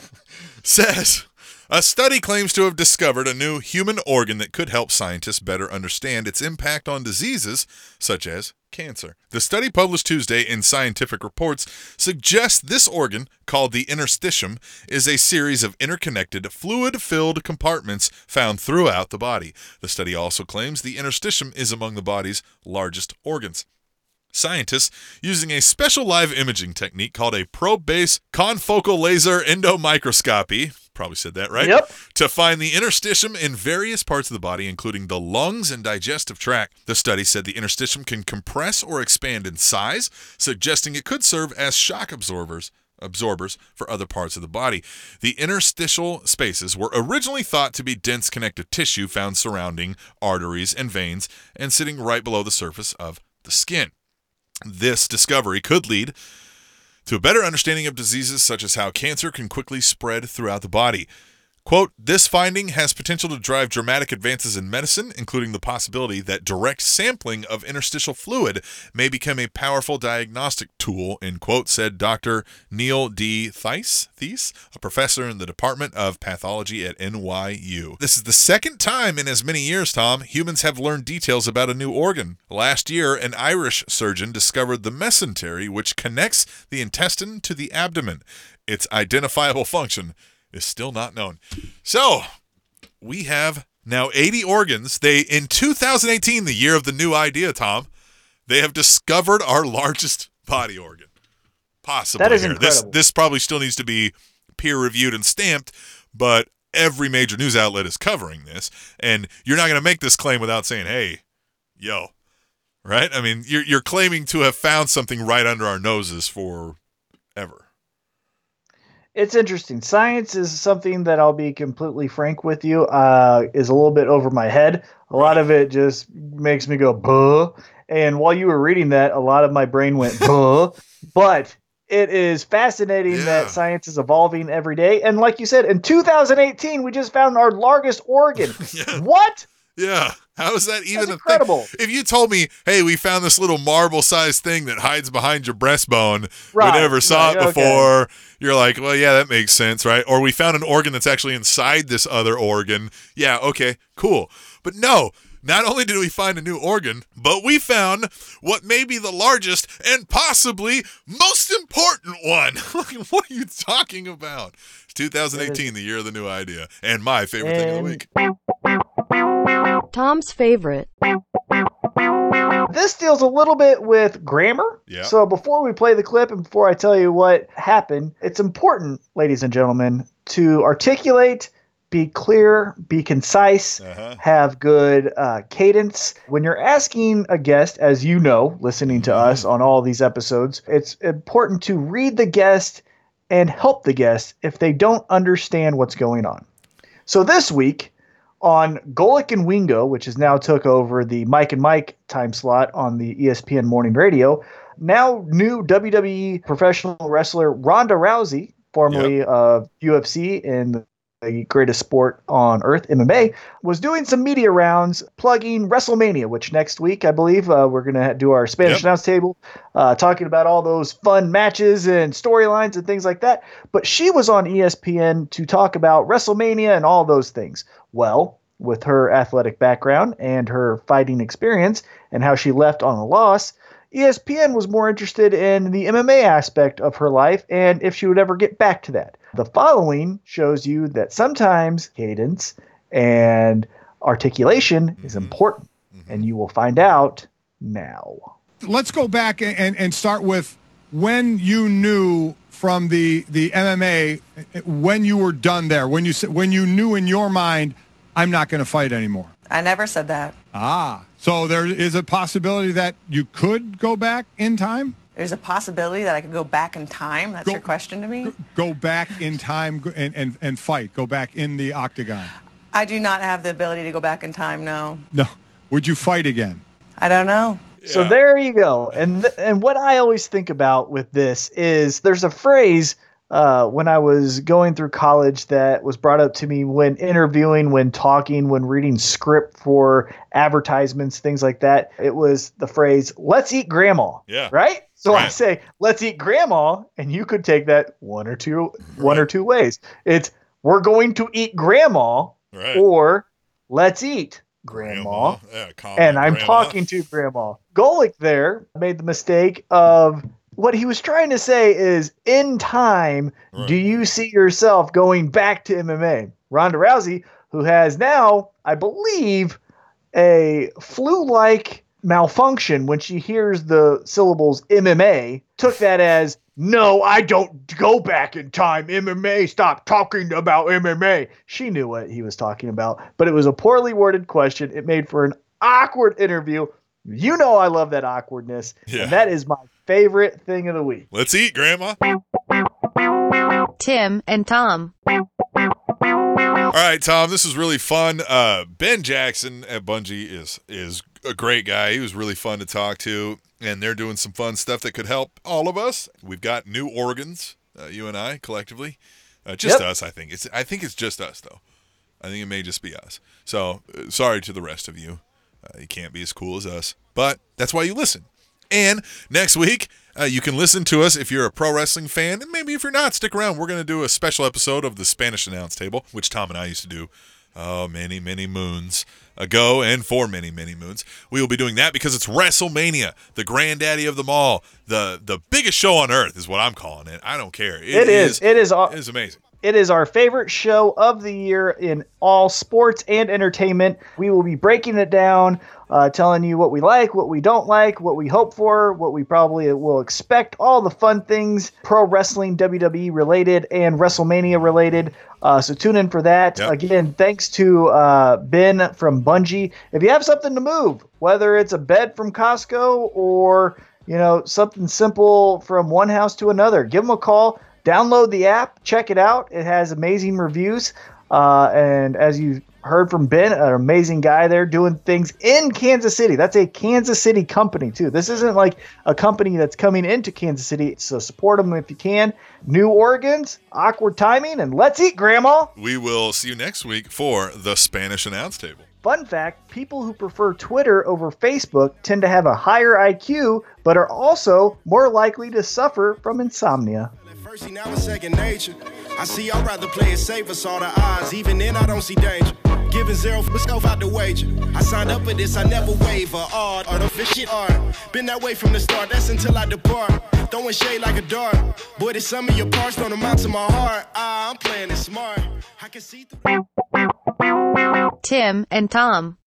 Says a study claims to have discovered a new human organ that could help scientists better understand its impact on diseases such as cancer. The study published Tuesday in Scientific Reports suggests this organ, called the interstitium, is a series of interconnected fluid filled compartments found throughout the body. The study also claims the interstitium is among the body's largest organs. Scientists, using a special live imaging technique called a probe based confocal laser endomicroscopy, probably said that right, Yep. to find the interstitium in various parts of the body, including the lungs and digestive tract. The study said the interstitium can compress or expand in size, suggesting it could serve as shock absorbers. Absorbers for other parts of the body. The interstitial spaces were originally thought to be dense connective tissue found surrounding arteries and veins and sitting right below the surface of the skin. This discovery could lead to a better understanding of diseases such as how cancer can quickly spread throughout the body. Quote, this finding has potential to drive dramatic advances in medicine, including the possibility that direct sampling of interstitial fluid may become a powerful diagnostic tool, end quote, said Dr. Neil D. Thies, Thies, a professor in the Department of Pathology at NYU. This is the second time in as many years, Tom, humans have learned details about a new organ. Last year, an Irish surgeon discovered the mesentery, which connects the intestine to the abdomen. Its identifiable function is still not known. So, we have now 80 organs. They in 2018, the year of the new idea, Tom, they have discovered our largest body organ. Possibly. That is here. This incredible. this probably still needs to be peer reviewed and stamped, but every major news outlet is covering this, and you're not going to make this claim without saying, "Hey, yo." Right? I mean, you're you're claiming to have found something right under our noses for ever. It's interesting. Science is something that I'll be completely frank with you, uh, is a little bit over my head. A lot of it just makes me go, buh. And while you were reading that, a lot of my brain went, buh. But it is fascinating Yeah. that science is evolving every day. And like you said, in 2018, we just found our largest organ. Yeah. What? Yeah. How is that even incredible. thing? If you told me, hey, we found this little marble sized thing that hides behind your breastbone, Right, we never saw right, it okay. before, you're like, well, yeah, that makes sense, right? Or we found an organ that's actually inside this other organ. Yeah, okay, cool. But no, not only did we find a new organ, but we found what may be the largest and possibly most important one. What are you talking about? It's 2018, the year of the new idea, and my favorite thing of the week. Tom's favorite. This deals a little bit with grammar. Yeah. So before we play the clip and before I tell you what happened, it's important, ladies and gentlemen, to articulate, be clear, be concise, Uh-huh. have good uh, cadence. When you're asking a guest, as you know, listening to us on all these episodes, it's important to read the guest and help the guest if they don't understand what's going on. So this week on Golic and Wingo, which has now took over the Mike and Mike time slot on the ESPN morning radio, now new WWE professional wrestler Ronda Rousey, formerly of UFC and the greatest sport on earth, MMA, was doing some media rounds plugging WrestleMania, which next week, I believe, uh, we're going to do our Spanish Yep. announce table, uh, talking about all those fun matches and storylines and things like that. But she was on ESPN to talk about WrestleMania and all those things. Well, with her athletic background and her fighting experience and how she left on a loss, ESPN was more interested in the MMA aspect of her life and if she would ever get back to that. The following shows you that sometimes cadence and articulation is mm-hmm. important, mm-hmm. and you will find out now. let's go back and, and, and start with when you knew from the the MMA when you were done there when you said when you knew in your mind I'm not going to fight anymore. I never said that. Ah, so there is a possibility that you could go back in time. there's a possibility that I could go back in time. That's Go- your question to me. Go back in time and, and, and fight. Go back in the octagon. I do not have the ability to go back in time. No, No. Would you fight again? I don't know. So there you go. And th- and what I always think about with this is there's a phrase uh, when I was going through college that was brought up to me when interviewing, when talking, when reading script for advertisements, things like that. It was the phrase "Let's eat grandma." Yeah. Right. So I say, "Let's eat grandma," and you could take that one or two one or two ways. It's we're going to eat grandma, Right. or let's eat grandma Yeah, and I'm grandma. talking to grandma. Golic there made the mistake of what he was trying to say is in time, Right. do you see yourself going back to MMA? Ronda Rousey, who has now, I believe, a flu like malfunction when she hears the syllables MMA, took that as no, I don't go back in time. MMA, stop talking about MMA. She knew what he was talking about, but it was a poorly worded question. It made for an awkward interview. You know, I love that awkwardness. Yeah. And that is my favorite thing of the week. Let's eat, Grandma. Tim and Tom. All right, Tom, this is really fun. Uh, ben Jackson at Bungii is is a great guy. He was really fun to talk to, and they're doing some fun stuff that could help all of us. We've got new organs, uh, you and I collectively, uh, just Yep. us. I think it's I think it's just us though. I think it may just be us. So uh, sorry to the rest of you. Uh, you can't be as cool as us, but that's why you listen. And next week, uh, you can listen to us if you're a pro wrestling fan, and maybe if you're not, stick around. We're going to do a special episode of the Spanish Announce Table, which Tom and I used to do oh, many, many moons ago, and for many, many moons. We will be doing that because it's WrestleMania, the granddaddy of them all, the the biggest show on earth is what I'm calling it. I don't care. it is. It is. It is amazing. It is our favorite show of the year in all sports and entertainment. We will be breaking it down, uh, telling you what we like, what we don't like, what we hope for, what we probably will expect, all the fun things pro wrestling, WWE related, and WrestleMania related. Uh, so tune in for that. Yep. Again, thanks to uh, Ben from Bungii. If you have something to move, whether it's a bed from Costco or you know something simple from one house to another, give them a call download the app, check it out. It has amazing reviews. Uh, and as you heard from Ben, an amazing guy there doing things in Kansas City. That's a Kansas City company, too. This isn't like a company that's coming into Kansas City. So support them if you can. New organs, awkward timing, and let's eat, Grandma. We will see you next week for the Spanish Announce Table. Fun fact people who prefer Twitter over Facebook tend to have a higher IQ, but are also more likely to suffer from insomnia. See, now it's second nature. I see I'd rather play it safe for all the odds. Even then, I don't see danger. Giving zero for myself out the wager. I signed up for this, I never waver. Art, art of this art. Been that way from the start, that's until I depart. Throwing shade like a dart. Boy, there's some of your parts don't amount to my heart. Ah, I'm playing it smart. I can see through. Tim and Tom.